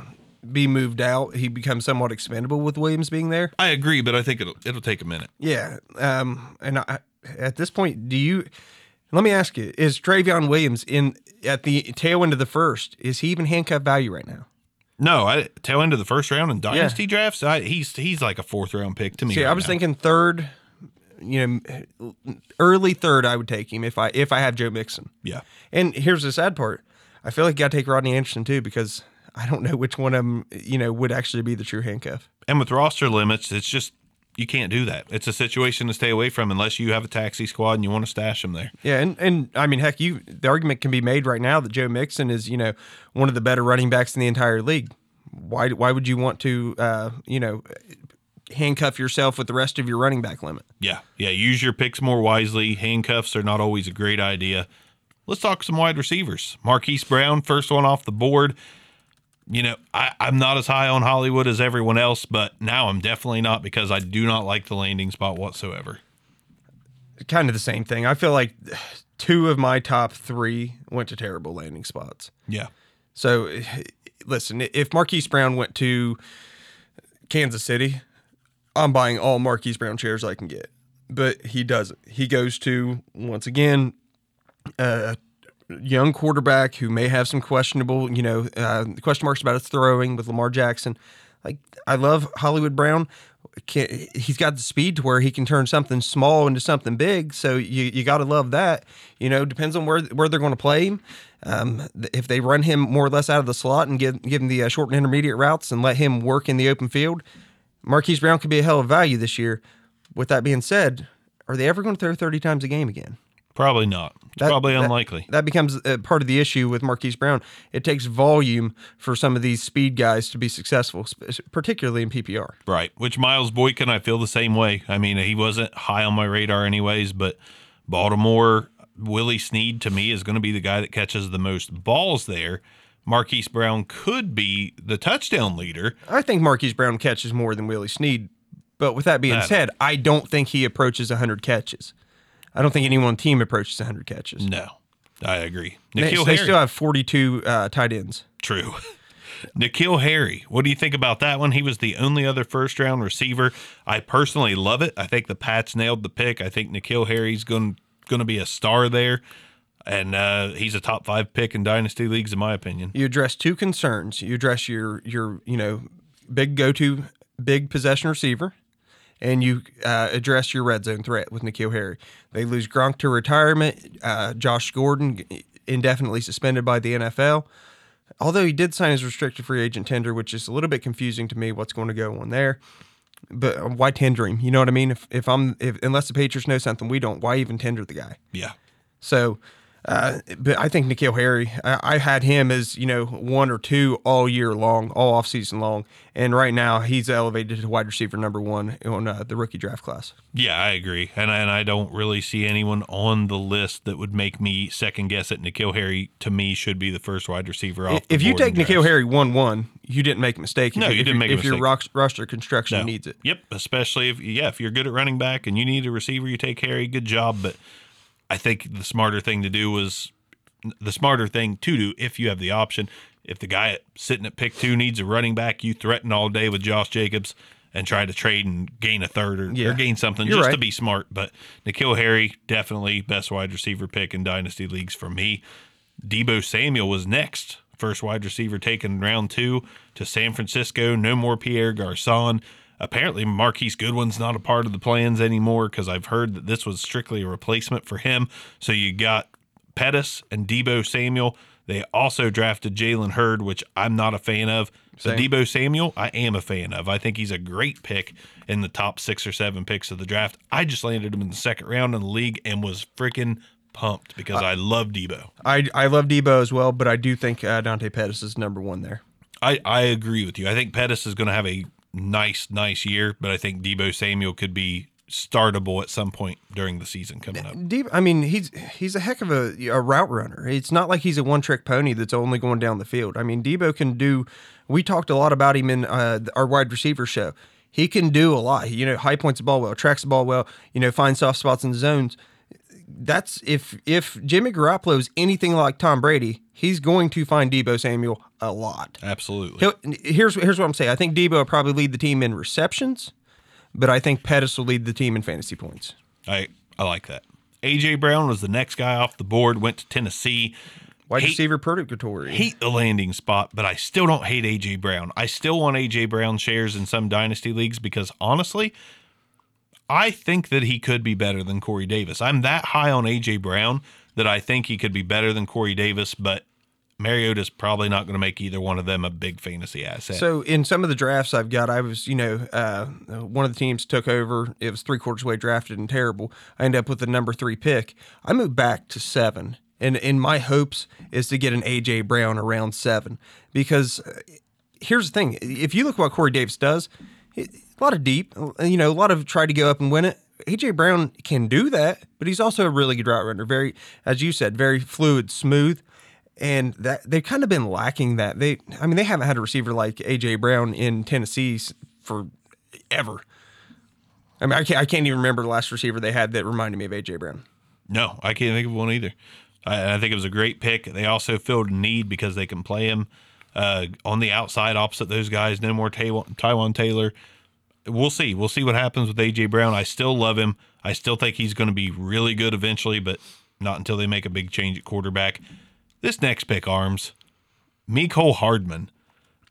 be moved out. He becomes somewhat expendable with Williams being there. I agree, but I think it'll it'll take a minute. Yeah. Um. And I, at this point, do you? Let me ask you: Is Trayveon Williams in at the tail end of the first? Is he even handcuff value right now? No, I tail end of the first round in dynasty drafts. I, he's he's like a fourth round pick to me. See, right I was now. thinking third. You know, early third, I would take him if I if I have Joe Mixon. yeah, And here's the sad part: I feel like you got to take Rodney Anderson too because I don't know which one of them you know would actually be the true handcuff. and with roster limits, it's just you can't do that. It's a situation to stay away from unless you have a taxi squad and you want to stash them there. Yeah, and and I mean, heck, you the argument can be made right now that Joe Mixon is you know one of the better running backs in the entire league. Why why would you want to uh, you know handcuff yourself with the rest of your running back limit? Yeah, yeah. Use your picks more wisely. Handcuffs are not always a great idea. Let's talk some wide receivers. Marquise Brown, first one off the board. You know, I, I'm not as high on Hollywood as everyone else, but now I'm definitely not because I do not like the landing spot whatsoever. Kind of the same thing. I feel like two of my top three went to terrible landing spots. Yeah. So, listen, if Marquise Brown went to Kansas City, I'm buying all Marquise Brown chairs I can get. But he doesn't. He goes to, once again, a young quarterback who may have some questionable, you know, uh, question marks about his throwing with Lamar Jackson. Like, I love Hollywood Brown. Can, he's got the speed to where he can turn something small into something big. So you, you got to love that. You know, depends on where where they're going to play him. Um, if they run him more or less out of the slot and give give him the uh, short and intermediate routes and let him work in the open field, Marquise Brown could be a hell of value this year. With that being said, are they ever going to throw thirty times a game again? Probably not. That- probably that- unlikely. That becomes uh, part of the issue with Marquise Brown. It takes volume for some of these speed guys to be successful, particularly in PPR. Right. Which Miles Boykin, I feel the same way. I mean, he wasn't high on my radar anyways, but Baltimore, Willie Snead to me is going to be the guy that catches the most balls there. Marquise Brown could be the touchdown leader. I think Marquise Brown catches more than Willie Snead, but with that being That- said, I don't think he approaches 100 catches. I don't think anyone on team approaches 100 catches. No, I agree. They, N'Keal they Harry. still have 42 uh, tight ends. True. N'Keal Harry. What do you think about that one? He was the only other first round receiver. I personally love it. I think the Pats nailed the pick. I think N'Keal Harry's going going to be a star there, and uh, he's a top five pick in dynasty leagues, in my opinion. You address two concerns. You address your your you know big go to big possession receiver, and you uh, address your red zone threat with N'Keal Harry. They lose Gronk to retirement. Uh, Josh Gordon indefinitely suspended by the NFL. Although he did sign his restricted free agent tender, which is a little bit confusing to me what's going to go on there. But uh, why tender him? You know what I mean? If if I'm if unless the Patriots know something we don't, why even tender the guy? Yeah. So, uh, but I think N'Keal Harry, I, I had him as you know one or two all year long, all off season long, and right now he's elevated to wide receiver number one on uh, the rookie draft class. Yeah, I agree, and and I don't really see anyone on the list that would make me second guess it. N'Keal Harry to me should be the first wide receiver off. If you take N'Keal. Harry one one, you didn't make a mistake. If No, you if didn't your- make a if your mistake. rock- roster construction No. needs it. Yep, especially if yeah, if you're good at running back and you need a receiver, you take Harry. Good job, but I think the smarter thing to do was the smarter thing to do if you have the option. If the guy sitting at pick two needs a running back, you threaten all day with Josh Jacobs and try to trade and gain a third or, Yeah. or gain something You're just to be smart. But N'Keal Harry, definitely best wide receiver pick in dynasty leagues for me. Deebo Samuel was next, first wide receiver taken in round two to San Francisco. No more Pierre Garcon. Apparently, Marquise Goodwin's not a part of the plans anymore because I've heard that this was strictly a replacement for him. So you got Pettis and Deebo Samuel. They also drafted Jalen Hurd, which I'm not a fan of. But Deebo Samuel, I am a fan of. I think he's a great pick in the top six or seven picks of the draft. I just landed him in the second round in the league and was freaking pumped because I love Deebo. I I love Deebo as well, but I do think uh, Dante Pettis is number one there. I, I agree with you. I think Pettis is going to have a nice, nice year, but I think Deebo Samuel could be startable at some point during the season coming up. Deebo, I mean, he's he's a heck of a, a route runner. It's not like he's a one trick pony that's only going down the field. I mean, Deebo can do. We talked a lot about him in uh, our wide receiver show. He can do a lot. You know, high points the ball well, tracks the ball well. You know, finds soft spots in the zones. That's if if Jimmy Garoppolo is anything like Tom Brady, he's going to find Deebo Samuel a lot. Absolutely. He'll, here's here's what I'm saying. I think Deebo will probably lead the team in receptions, but I think Pettis will lead the team in fantasy points. I, I like that. A.J. Brown was the next guy off the board, went to Tennessee. Wide Hate- receiver purgatory. hate the landing spot, but I still don't hate AJ Brown. I still want AJ Brown shares in some dynasty leagues because honestly, I think that he could be better than Corey Davis. I'm that high on AJ Brown that I think he could be better than Corey Davis, but Mariota's probably not going to make either one of them a big fantasy asset. So in some of the drafts I've got, I was, you know, uh, one of the teams took over. It was three quarters way drafted and terrible. I end up with the number three pick. I moved back to seven, and in my hopes is to get an AJ Brown around seven because uh, here's the thing: if you look what Corey Davis does, a lot of deep, you know, a lot of try to go up and win it. AJ Brown can do that, but he's also a really good route runner. Very, as you said, very fluid, smooth and that they've kind of been lacking that. They, I mean, they haven't had a receiver like AJ Brown in Tennessee for ever. I mean, I can't, I can't even remember the last receiver they had that reminded me of AJ Brown. No, I can't think of one either. I, I think it was a great pick. They also filled a need because they can play him uh, on the outside opposite those guys. No more Taywan, Taywan Taylor. We'll see. We'll see what happens with AJ Brown. I still love him. I still think he's going to be really good eventually, but not until they make a big change at quarterback. This next pick, Arms, Mecole Hardman.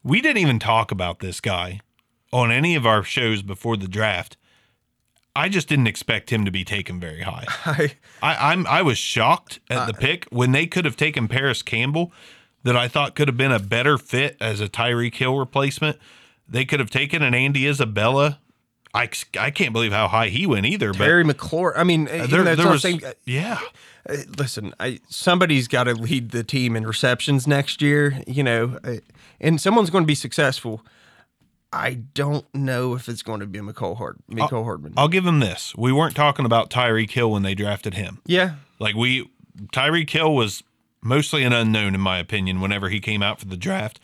We didn't even talk about this guy on any of our shows before the draft. I just didn't expect him to be taken very high. I, I, I'm I was shocked at the pick when they could have taken Parris Campbell, that I thought could have been a better fit as a Tyreek Hill replacement. They could have taken an Andy Isabella. I, I can't believe how high he went either. But Terry McLaurin. I mean, uh, there, even though there was same, uh, yeah. Uh, listen, I, somebody's got to lead the team in receptions next year, you know, uh, and someone's going to be successful. I don't know if it's going to be Mecole Hard, Mecole Hardman. I'll give him this. We weren't talking about Tyreek Hill when they drafted him. yeah, Like we, Tyreek Hill was mostly an unknown in my opinion. Whenever he came out for the draft,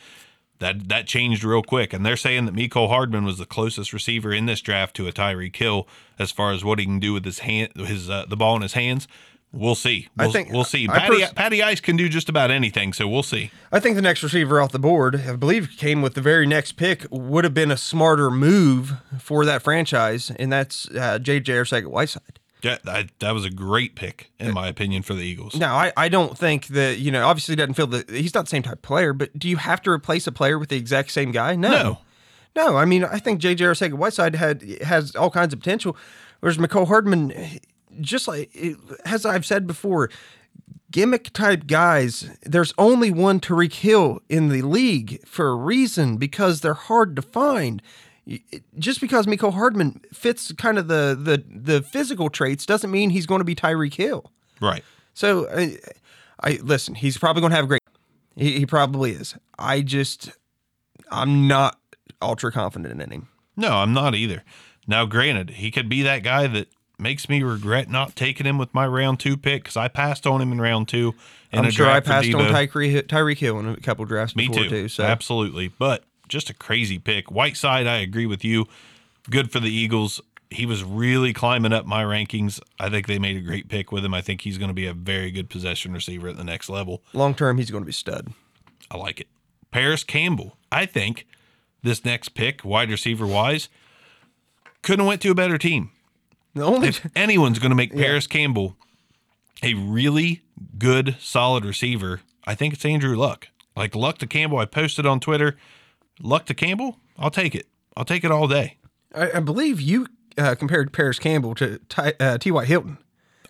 that that changed real quick. And they're saying that Mecole Hardman was the closest receiver in this draft to a Tyreek Hill as far as what he can do with his hand, his uh, the ball in his hands. We'll see. I We'll, think- we'll see. Patty, pers- Patty Ice can do just about anything, so we'll see. I think the next receiver off the board, I believe, came with the very next pick, would have been a smarter move for that franchise, and that's uh, J.J. Arcega Whiteside. Yeah, that, that was a great pick in my opinion for the Eagles. Now, I, I don't think that, you know, obviously he doesn't feel that he's not the same type of player, but do you have to replace a player with the exact same guy? No. No. No, I mean, I think J.J. Arcega Whiteside had has all kinds of potential, whereas Mecole Hardman, just like as I've said before, gimmick type guys. There's only one Tyreek Hill in the league for a reason because they're hard to find. Just because Mecole Hardman fits kind of the the the physical traits doesn't mean he's going to be Tyreek Hill. Right. So I, I listen. He's probably going to have a great. He, he probably is. I just, I'm not ultra confident in him. No, I'm not either. Now, granted, he could be that guy that makes me regret not taking him with my round two pick because I passed on him in round two. In I'm sure I passed on Tyreek Tyreek Hill in a couple drafts Me before too. too. So Absolutely. But just a crazy pick. Whiteside, I agree with you. Good for the Eagles. He was really climbing up my rankings. I think they made a great pick with him. I think he's going to be a very good possession receiver at the next level. long term, he's going to be stud. I like it. Parris Campbell. I think this next pick, wide receiver wise, couldn't have went to a better team. The only If anyone's going to make Parris Campbell a really good, solid receiver, I think it's Andrew Luck. Like Luck to Campbell, I posted on Twitter. Luck to Campbell, I'll take it. I'll take it all day. I, I believe you uh, compared Parris Campbell to Ty, uh, T.Y. Hilton.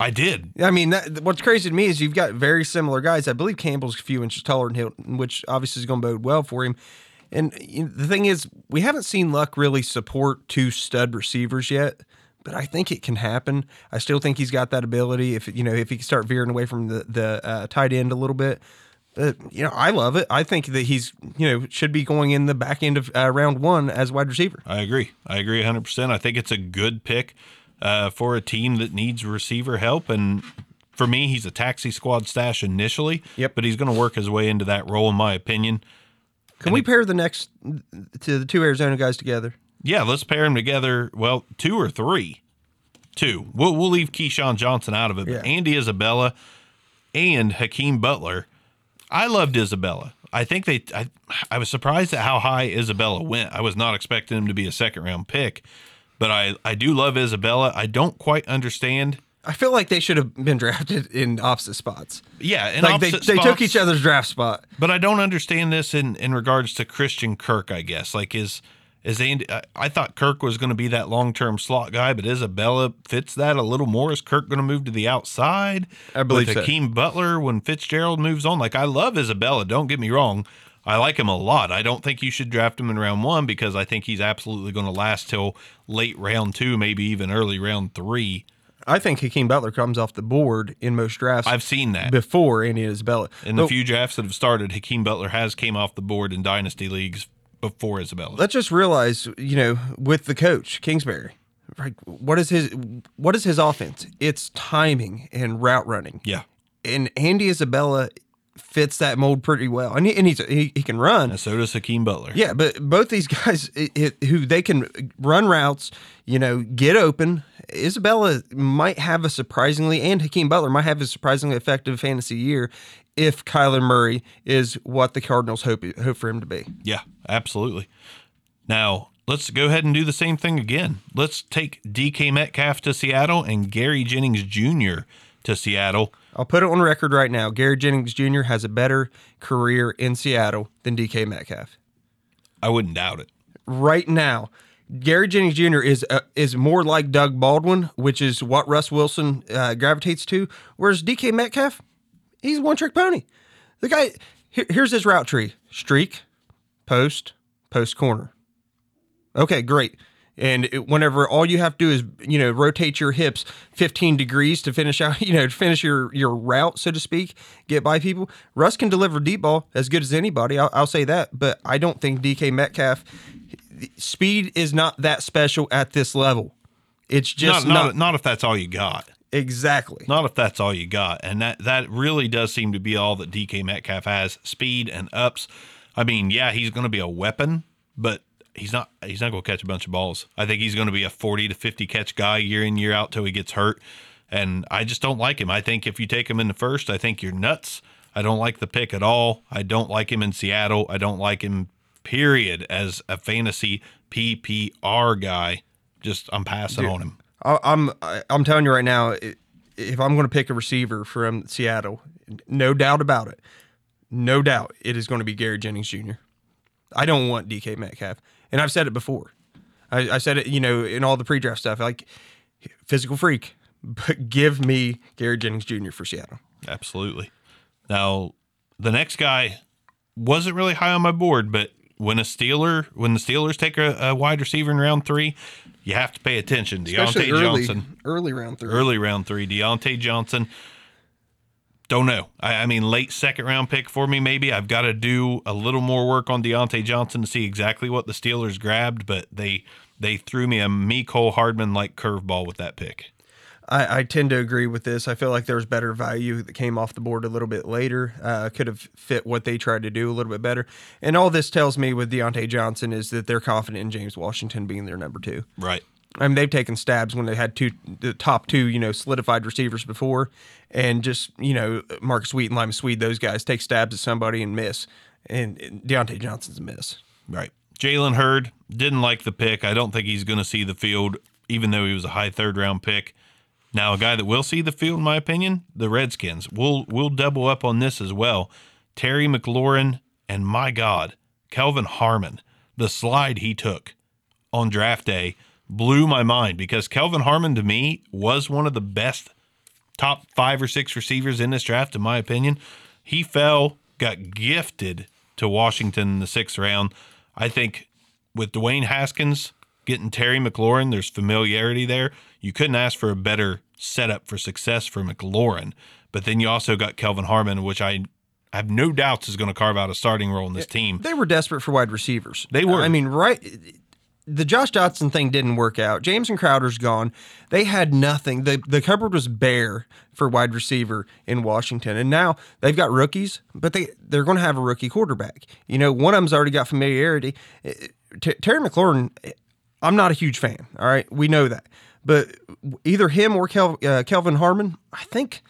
I did. I mean, that, what's crazy to me is you've got very similar guys. I believe Campbell's a few inches taller than Hilton, which obviously is going to bode well for him. And the thing is, we haven't seen Luck really support two stud receivers yet, but I think it can happen. I still think he's got that ability. If you know, if he can start veering away from the the uh, tight end a little bit. But you know, I love it. I think that he's you know should be going in the back end of uh, round one as wide receiver. I agree. I agree 100%. I think it's a good pick uh, for a team that needs receiver help. And for me, he's a taxi squad stash initially. Yep. But he's going to work his way into that role, in my opinion. Can we pair the next to the two Arizona guys together? Yeah, let's pair them together. Well, two or three. Two. We'll, we'll leave KeeSean Johnson out of it. But Yeah. Andy Isabella and Hakeem Butler. I loved Isabella. I think they. I, I was surprised at how high Isabella went. I was not expecting him to be a second round pick, but I I do love Isabella. I don't quite understand. I feel like they should have been drafted in opposite spots. Yeah, in like they, opposite they took each other's draft spot. But I don't understand this in in regards to Christian Kirk. I guess like is is Andy? I, I thought Kirk was going to be that long term slot guy, but Isabella fits that a little more. Is Kirk going to move to the outside? I believe with so. Hakeem Butler when Fitzgerald moves on. Like I love Isabella. Don't get me wrong. I like him a lot. I don't think you should draft him in round one because I think he's absolutely going to last till late round two, maybe even early round three. I think Hakeem Butler comes off the board in most drafts I've seen that. before Andy Isabella. In the few drafts that have started, Hakeem Butler has came off the board in dynasty leagues before Isabella. let's just realize, you know, with the coach Kingsbury, like what is his what is his offense? It's timing and route running. yeah. And Andy Isabella fits that mold pretty well, and he, and he's, he he can run. And so does Hakeem Butler. Yeah, but both these guys it, it, who they can run routes, you know, get open. Isabella might have a surprisingly, and Hakeem Butler might have a surprisingly effective fantasy year if Kyler Murray is what the Cardinals hope hope for him to be. Yeah, absolutely. Now, let's go ahead and do the same thing again. Let's take DK Metcalf to Seattle and Gary Jennings Jr. to Seattle. I'll put it on record right now. Gary Jennings Jr. has a better career in Seattle than DK Metcalf. I wouldn't doubt it. Right now, Gary Jennings Jr. is uh, is more like Doug Baldwin, which is what Russ Wilson uh, gravitates to. Whereas DK Metcalf, he's one trick pony. The guy, here- here's his route tree: streak, post, post corner. Okay, great. And it, whenever all you have to do is you know rotate your hips 15 degrees to finish out you know to finish your your route so to speak, get by people. Russ can deliver deep ball as good as anybody. I'll, I'll say that, but I don't think DK Metcalf speed is not that special at this level. It's just not, not, not, not if that's all you got. Exactly. Not if that's all you got. And that, that really does seem to be all that DK Metcalf has speed and ups. I mean, yeah, he's going to be a weapon, but he's not he's not going to catch a bunch of balls. I think he's going to be a 40 to 50 catch guy year in year out till he gets hurt. And I just don't like him. I think if you take him in the first, I think you're nuts. I don't like the pick at all. I don't like him in Seattle. I don't like him period as a fantasy PPR guy. Just I'm passing on him. I- I'm I- I'm telling you right now, if I'm going to pick a receiver from Seattle, no doubt about it, no doubt it is going to be Gary Jennings Jr. I don't want DK Metcalf, and I've said it before. I, I said it, you know, in all the pre-draft stuff, like physical freak, but give me Gary Jennings Jr. for Seattle. Absolutely. Now, the next guy wasn't really high on my board, but when a Steeler, when the Steelers take a, a wide receiver in round three, you have to pay attention. Diontae Johnson, early round three. early round three. Diontae Johnson. Don't know. I, I mean, late second round pick for me, maybe. I've got to do a little more work on Diontae Johnson to see exactly what the Steelers grabbed, but they they threw me a Cole Hardman like curveball with that pick. I, I tend to agree with this. I feel like there was better value that came off the board a little bit later. Uh, could have fit what they tried to do a little bit better. And all this tells me with Diontae Johnson is that they're confident in James Washington being their number two. Right. I mean, they've taken stabs when they had two, the top two, you know, solidified receivers before, and just you know, Marcus Sweet and Lima Swede, those guys take stabs at somebody and miss. And and Diontae Johnson's a miss. Right. Jalen Hurd didn't like the pick. I don't think he's going to see the field, even though he was a high third round pick. Now, a guy that will see the field, in my opinion, the Redskins. We'll we'll double up on this as well. Terry McLaurin and my God, Kelvin Harmon. The slide he took on draft day blew my mind because Kelvin Harmon to me was one of the best top five or six receivers in this draft, in my opinion. He fell, got gifted to Washington in the sixth round. I think with Dwayne Haskins getting Terry McLaurin, there's familiarity there. You couldn't ask for a better setup for success for McLaurin. But then you also got Kelvin Harmon, which I have no doubts is going to carve out a starting role in this team. They were desperate for wide receivers. They were. I mean, right. The Josh Doctson thing didn't work out. Jamison Crowder's gone. They had nothing. The the cupboard was bare for wide receiver in Washington. And now they've got rookies, but they they're going to have a rookie quarterback. You know, one of them's already got familiarity. Eh, eh, T- Terry McLaurin, eh, I'm not a huge fan. All right, we know that. But either him or Kel, uh, Kelvin Harmon, I think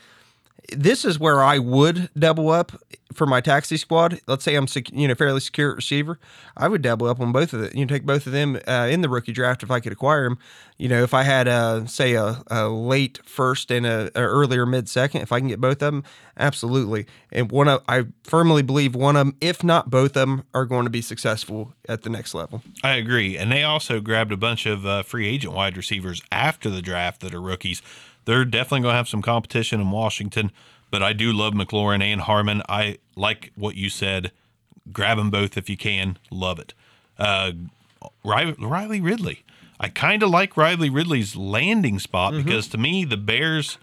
this is where I would double up for my taxi squad. Let's say I'm sec- you know fairly secure receiver. I would double up on both of them. You know, take both of them uh, in the rookie draft if I could acquire them. You know, if I had uh, say a, a late first and a, a earlier mid second, if I can get both of them, absolutely. And one of I firmly believe one of them, if not both of them, are going to be successful at the next level. I agree, and they also grabbed a bunch of uh, free agent wide receivers after the draft that are rookies they're definitely going to have some competition in Washington. But I do love McLaurin and Harmon. I like what you said. Grab them both if you can. Love it. Uh, Riley Ridley. I kind of like Riley Ridley's landing spot mm-hmm. because to me, the Bears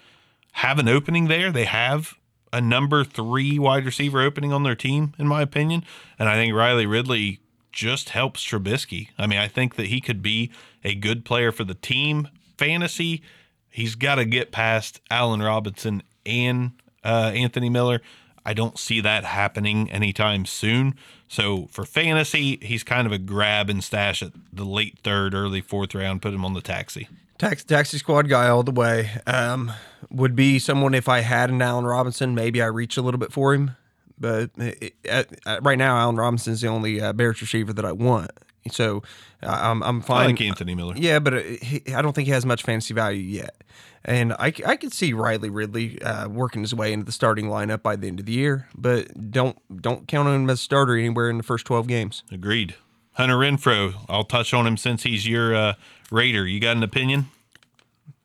have an opening there. They have a number three wide receiver opening on their team, in my opinion. And I think Riley Ridley just helps Trubisky. I mean, I think that he could be a good player for the team. Fantasy, he's got to get past Allen Robinson and uh, Anthony Miller. I don't see that happening anytime soon. So for fantasy, he's kind of a grab and stash at the late third, early fourth round. Put him on the taxi. Taxi, taxi squad guy all the way. Um, would be someone if I had an Allen Robinson, maybe I reach a little bit for him. But it, it, right now, Allen Robinson is the only uh, Bears receiver that I want. So I'm I'm fine. I like Anthony Miller. Yeah, but he, I don't think he has much fantasy value yet. And I, I could see Riley Ridley uh, working his way into the starting lineup by the end of the year, but don't don't count on him as a starter anywhere in the first 12 games. Agreed. Hunter Renfrow, I'll touch on him since he's your uh, Raider. You got an opinion?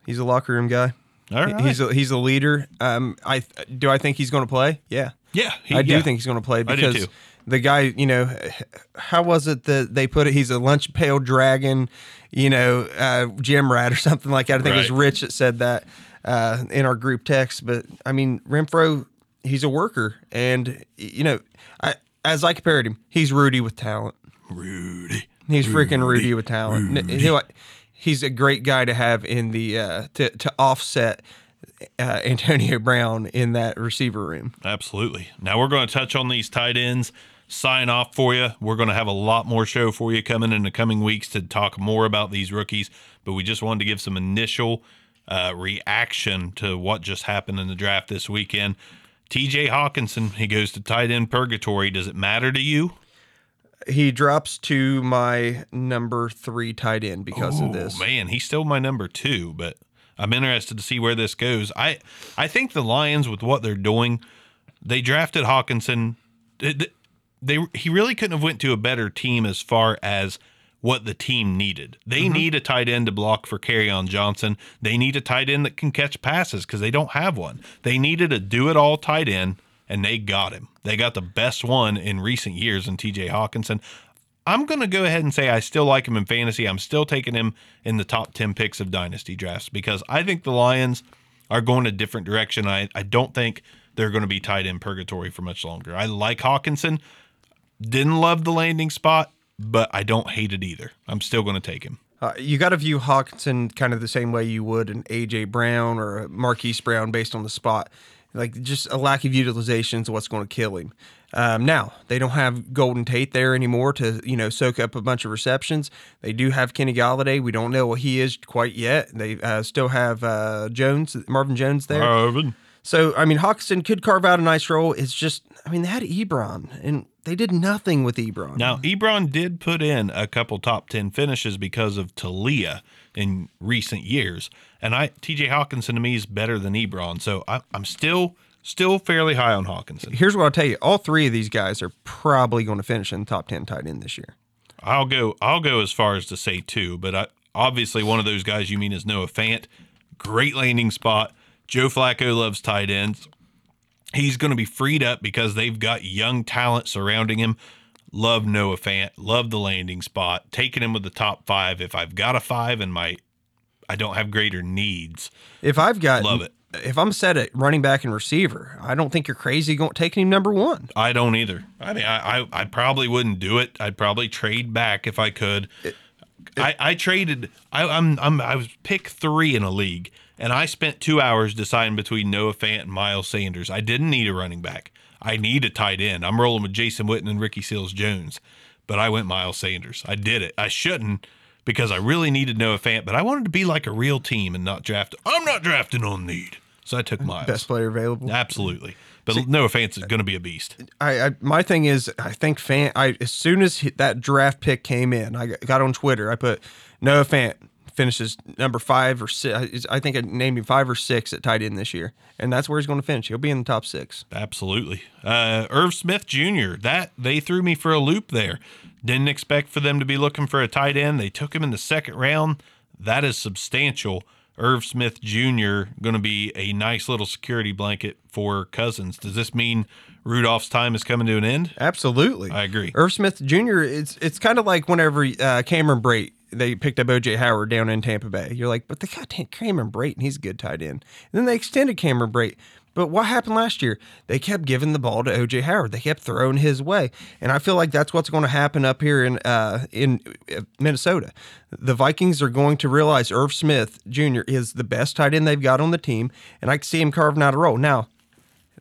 He's a locker room guy. All right. He's a, he's a leader. Um, I do I think he's going to play? Yeah. Yeah, he, I do yeah. think he's going to play because the guy, you know, how was it that they put it? He's a lunch pail dragon, you know, uh, gym rat or something like that. I think right. it was Rich that said that uh, in our group text. But I mean, Renfrow, he's a worker, and you know, I, as I compared him, he's Rudy with talent. Rudy, he's Rudy. freaking Rudy with talent. Rudy. he's a great guy to have in the uh, to to offset uh, Antonio Brown in that receiver room. Absolutely. Now we're going to touch on these tight ends. Sign off for you. We're going to have a lot more show for you coming in the coming weeks to talk more about these rookies. But we just wanted to give some initial uh, reaction to what just happened in the draft this weekend. TJ Hockenson, he goes to tight end purgatory. Does it matter to you? He drops to my number three tight end because Ooh, of this. Man, he's still my number two, but I'm interested to see where this goes. I I think the Lions with what they're doing, they drafted Hockenson. They he really couldn't have went to a better team as far as what the team needed. They mm-hmm. need a tight end to block for Kerryon Johnson. They need a tight end that can catch passes because they don't have one. They needed a do it all tight end, and they got him. They got the best one in recent years in TJ Hockenson. I'm going to go ahead and say I still like him in fantasy. I'm still taking him in the top 10 picks of dynasty drafts because I think the Lions are going a different direction. I, I don't think they're going to be tied in purgatory for much longer. I like Hockenson. Didn't love the landing spot, but I don't hate it either. I'm still going to take him. Uh, you got to view Hockenson kind of the same way you would an AJ Brown or a Marquise Brown based on the spot. Like just a lack of utilization is what's going to kill him. Um, now they don't have Golden Tate there anymore to you know soak up a bunch of receptions. They do have Kenny Golladay. We don't know what he is quite yet. They uh, still have uh, Jones, Marvin Jones there. Marvin. So I mean, Hockenson could carve out a nice role. It's just I mean they had Ebron and they did nothing with Ebron. Now, Ebron did put in a couple top 10 finishes because of Talia in recent years. And I TJ Hockenson to me is better than Ebron. So I, I'm still still fairly high on Hockenson. Here's what I'll tell you: all three of these guys are probably going to finish in the top ten tight end this year. I'll go I'll go as far as to say two, but I, obviously one of those guys you mean is Noah Fant. Great landing spot. Joe Flacco loves tight ends. He's going to be freed up because they've got young talent surrounding him. Love Noah Fant. Love the landing spot. Taking him with the top five. If I've got a five and my I don't have greater needs. If I've got Love it. If I'm set at running back and receiver, I don't think you're crazy going taking him number one. I don't either. I mean, I, I, I probably wouldn't do it. I'd probably trade back if I could. I, I traded. I, I'm I'm I was pick three in a league, and I spent two hours deciding between Noah Fant and Miles Sanders. I didn't need a running back. I need a tight end. I'm rolling with Jason Witten and Ricky Seals Jones, but I went Miles Sanders. I did it. I shouldn't because I really needed Noah Fant, but I wanted to be like a real team and not draft. I'm not drafting on need, so I took Miles. Best player available. Absolutely. But Noah Fant is going to be a beast. I, I my thing is I think Fant. I as soon as he, that draft pick came in, I got on Twitter. I put Noah Fant finishes number five or six. I think I named him five or six at tight end this year, and that's where he's going to finish. He'll be in the top six. Absolutely. Uh, Irv Smith Jr. That they threw me for a loop there. Didn't expect for them to be looking for a tight end. They took him in the second round. That is substantial. Irv Smith Jr. going to be a nice little security blanket for Cousins. Does this mean Rudolph's time is coming to an end? Absolutely, I agree. Irv Smith Jr. It's it's kind of like whenever uh, Cameron Brate they picked up OJ Howard down in Tampa Bay. You're like, but they got Cameron Brate and he's a good tight end. And then they extended Cameron Brate. But what happened last year? They kept giving the ball to OJ Howard. They kept throwing his way, and I feel like that's what's going to happen up here in uh, in Minnesota. The Vikings are going to realize Irv Smith Jr. is the best tight end they've got on the team, and I can see him carving out a role. Now,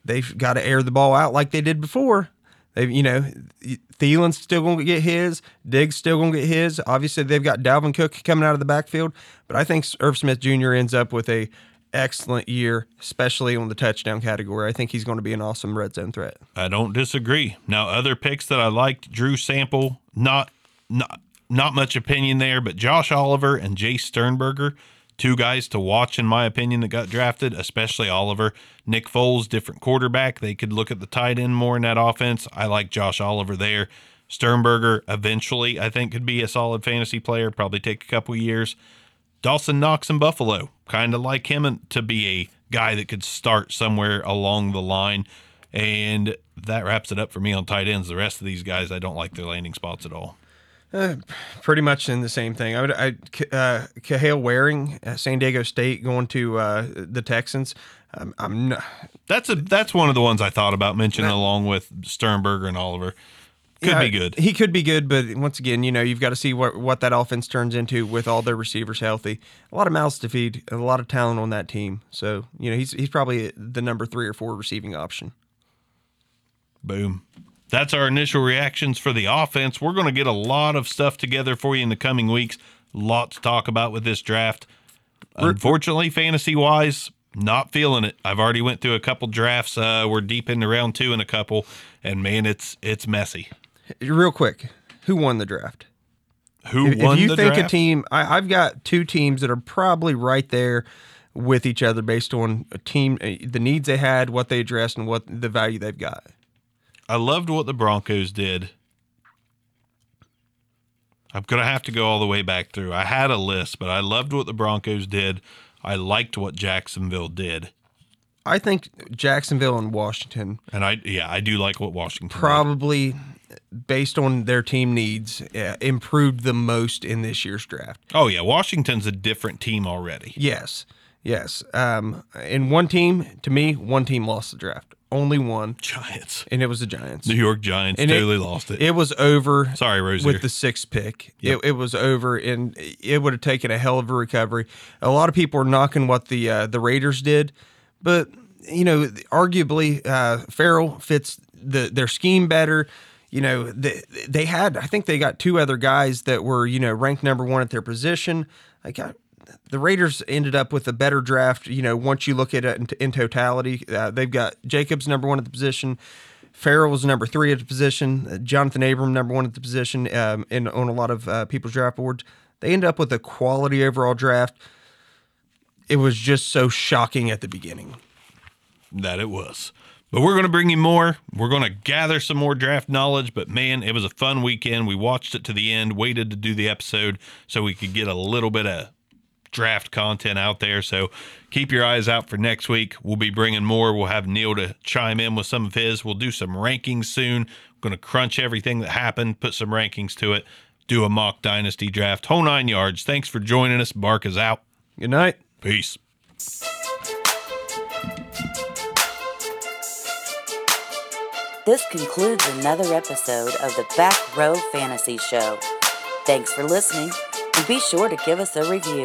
they've got to air the ball out like they did before. They, you know, Thielen's still going to get his. Diggs still going to get his. Obviously, they've got Dalvin Cook coming out of the backfield, but I think Irv Smith Jr. ends up with a excellent year, especially on the touchdown category. I think he's going to be an awesome red zone threat. I don't disagree. Now, other picks that I liked, Drew Sample, not not not much opinion there, but Josh Oliver and Jace Sternberger, two guys to watch in my opinion that got drafted, especially Oliver. Nick Foles, different quarterback. They could look at the tight end more in that offense. I like Josh Oliver there. Sternberger eventually, I think, could be a solid fantasy player. Probably take a couple years. Dawson Knox in Buffalo, kind of like him to be a guy that could start somewhere along the line. And that wraps it up for me on tight ends. The rest of these guys, I don't like their landing spots at all. Uh, pretty much in the same thing. I would, I, uh, Kahale Warring, uh, San Diego State, going to uh, the Texans. Um, I'm not. That's a that's one of the ones I thought about mentioning that, along with Sternberger and Oliver. Could yeah, be good. He could be good, but once again, you know, you've got to see what what that offense turns into with all their receivers healthy. A lot of mouths to feed, a lot of talent on that team. So you know, he's he's probably the number three or four receiving option. Boom. That's our initial reactions for the offense. We're going to get a lot of stuff together for you in the coming weeks. A lot to talk about with this draft. Unfortunately, fantasy wise, not feeling it. I've already went through a couple drafts. Uh, we're deep into round two in a couple, and man, it's it's messy. Real quick, who won the draft? Who if, won if you the think draft? a team, I, I've got two teams that are probably right there with each other based on a team, uh, the needs they had, what they addressed, and what the value they've got. I loved what the Broncos did. I'm gonna have to go all the way back through. I had a list, but I loved what the Broncos did. I liked what Jacksonville did. I think Jacksonville and Washington, and I yeah, I do like what Washington probably did. based on their team needs uh, improved the most in this year's draft. Oh yeah, Washington's a different team already. Yes, yes. Um, in one team, to me, one team lost the draft. Only one Giants, and it was the Giants. New York Giants And totally it, lost it. It was over. Sorry, Rosie. With the sixth pick, Yep. it, it was over, and it would have taken a hell of a recovery. A lot of people are knocking what the uh, the Raiders did, but you know, arguably, uh, Ferrell fits the their scheme better. You know, they, they had, I think they got two other guys that were, you know, ranked number one at their position. Like, I, the Raiders ended up with a better draft. You know, once you look at it in, in totality, uh, they've got Jacobs number one at the position, Ferrell was number three at the position. Uh, Johnathan Abram, number one at the position, um, and on a lot of uh, people's draft boards. They end up with a quality overall draft. It was just so shocking at the beginning. That it was. But we're going to bring you more. We're going to gather some more draft knowledge. But man, it was a fun weekend. We watched it to the end, waited to do the episode so we could get a little bit of draft content out there. So keep your eyes out for next week. We'll be bringing more. We'll have Neil to chime in with some of his. We'll do some rankings soon. We're going to crunch everything that happened, put some rankings to it, do a mock dynasty draft. Whole nine yards. Thanks for joining us. Bark is out. Good night. Peace. This concludes another episode of the Back Row Fantasy Show. Thanks for listening, and be sure to give us a review.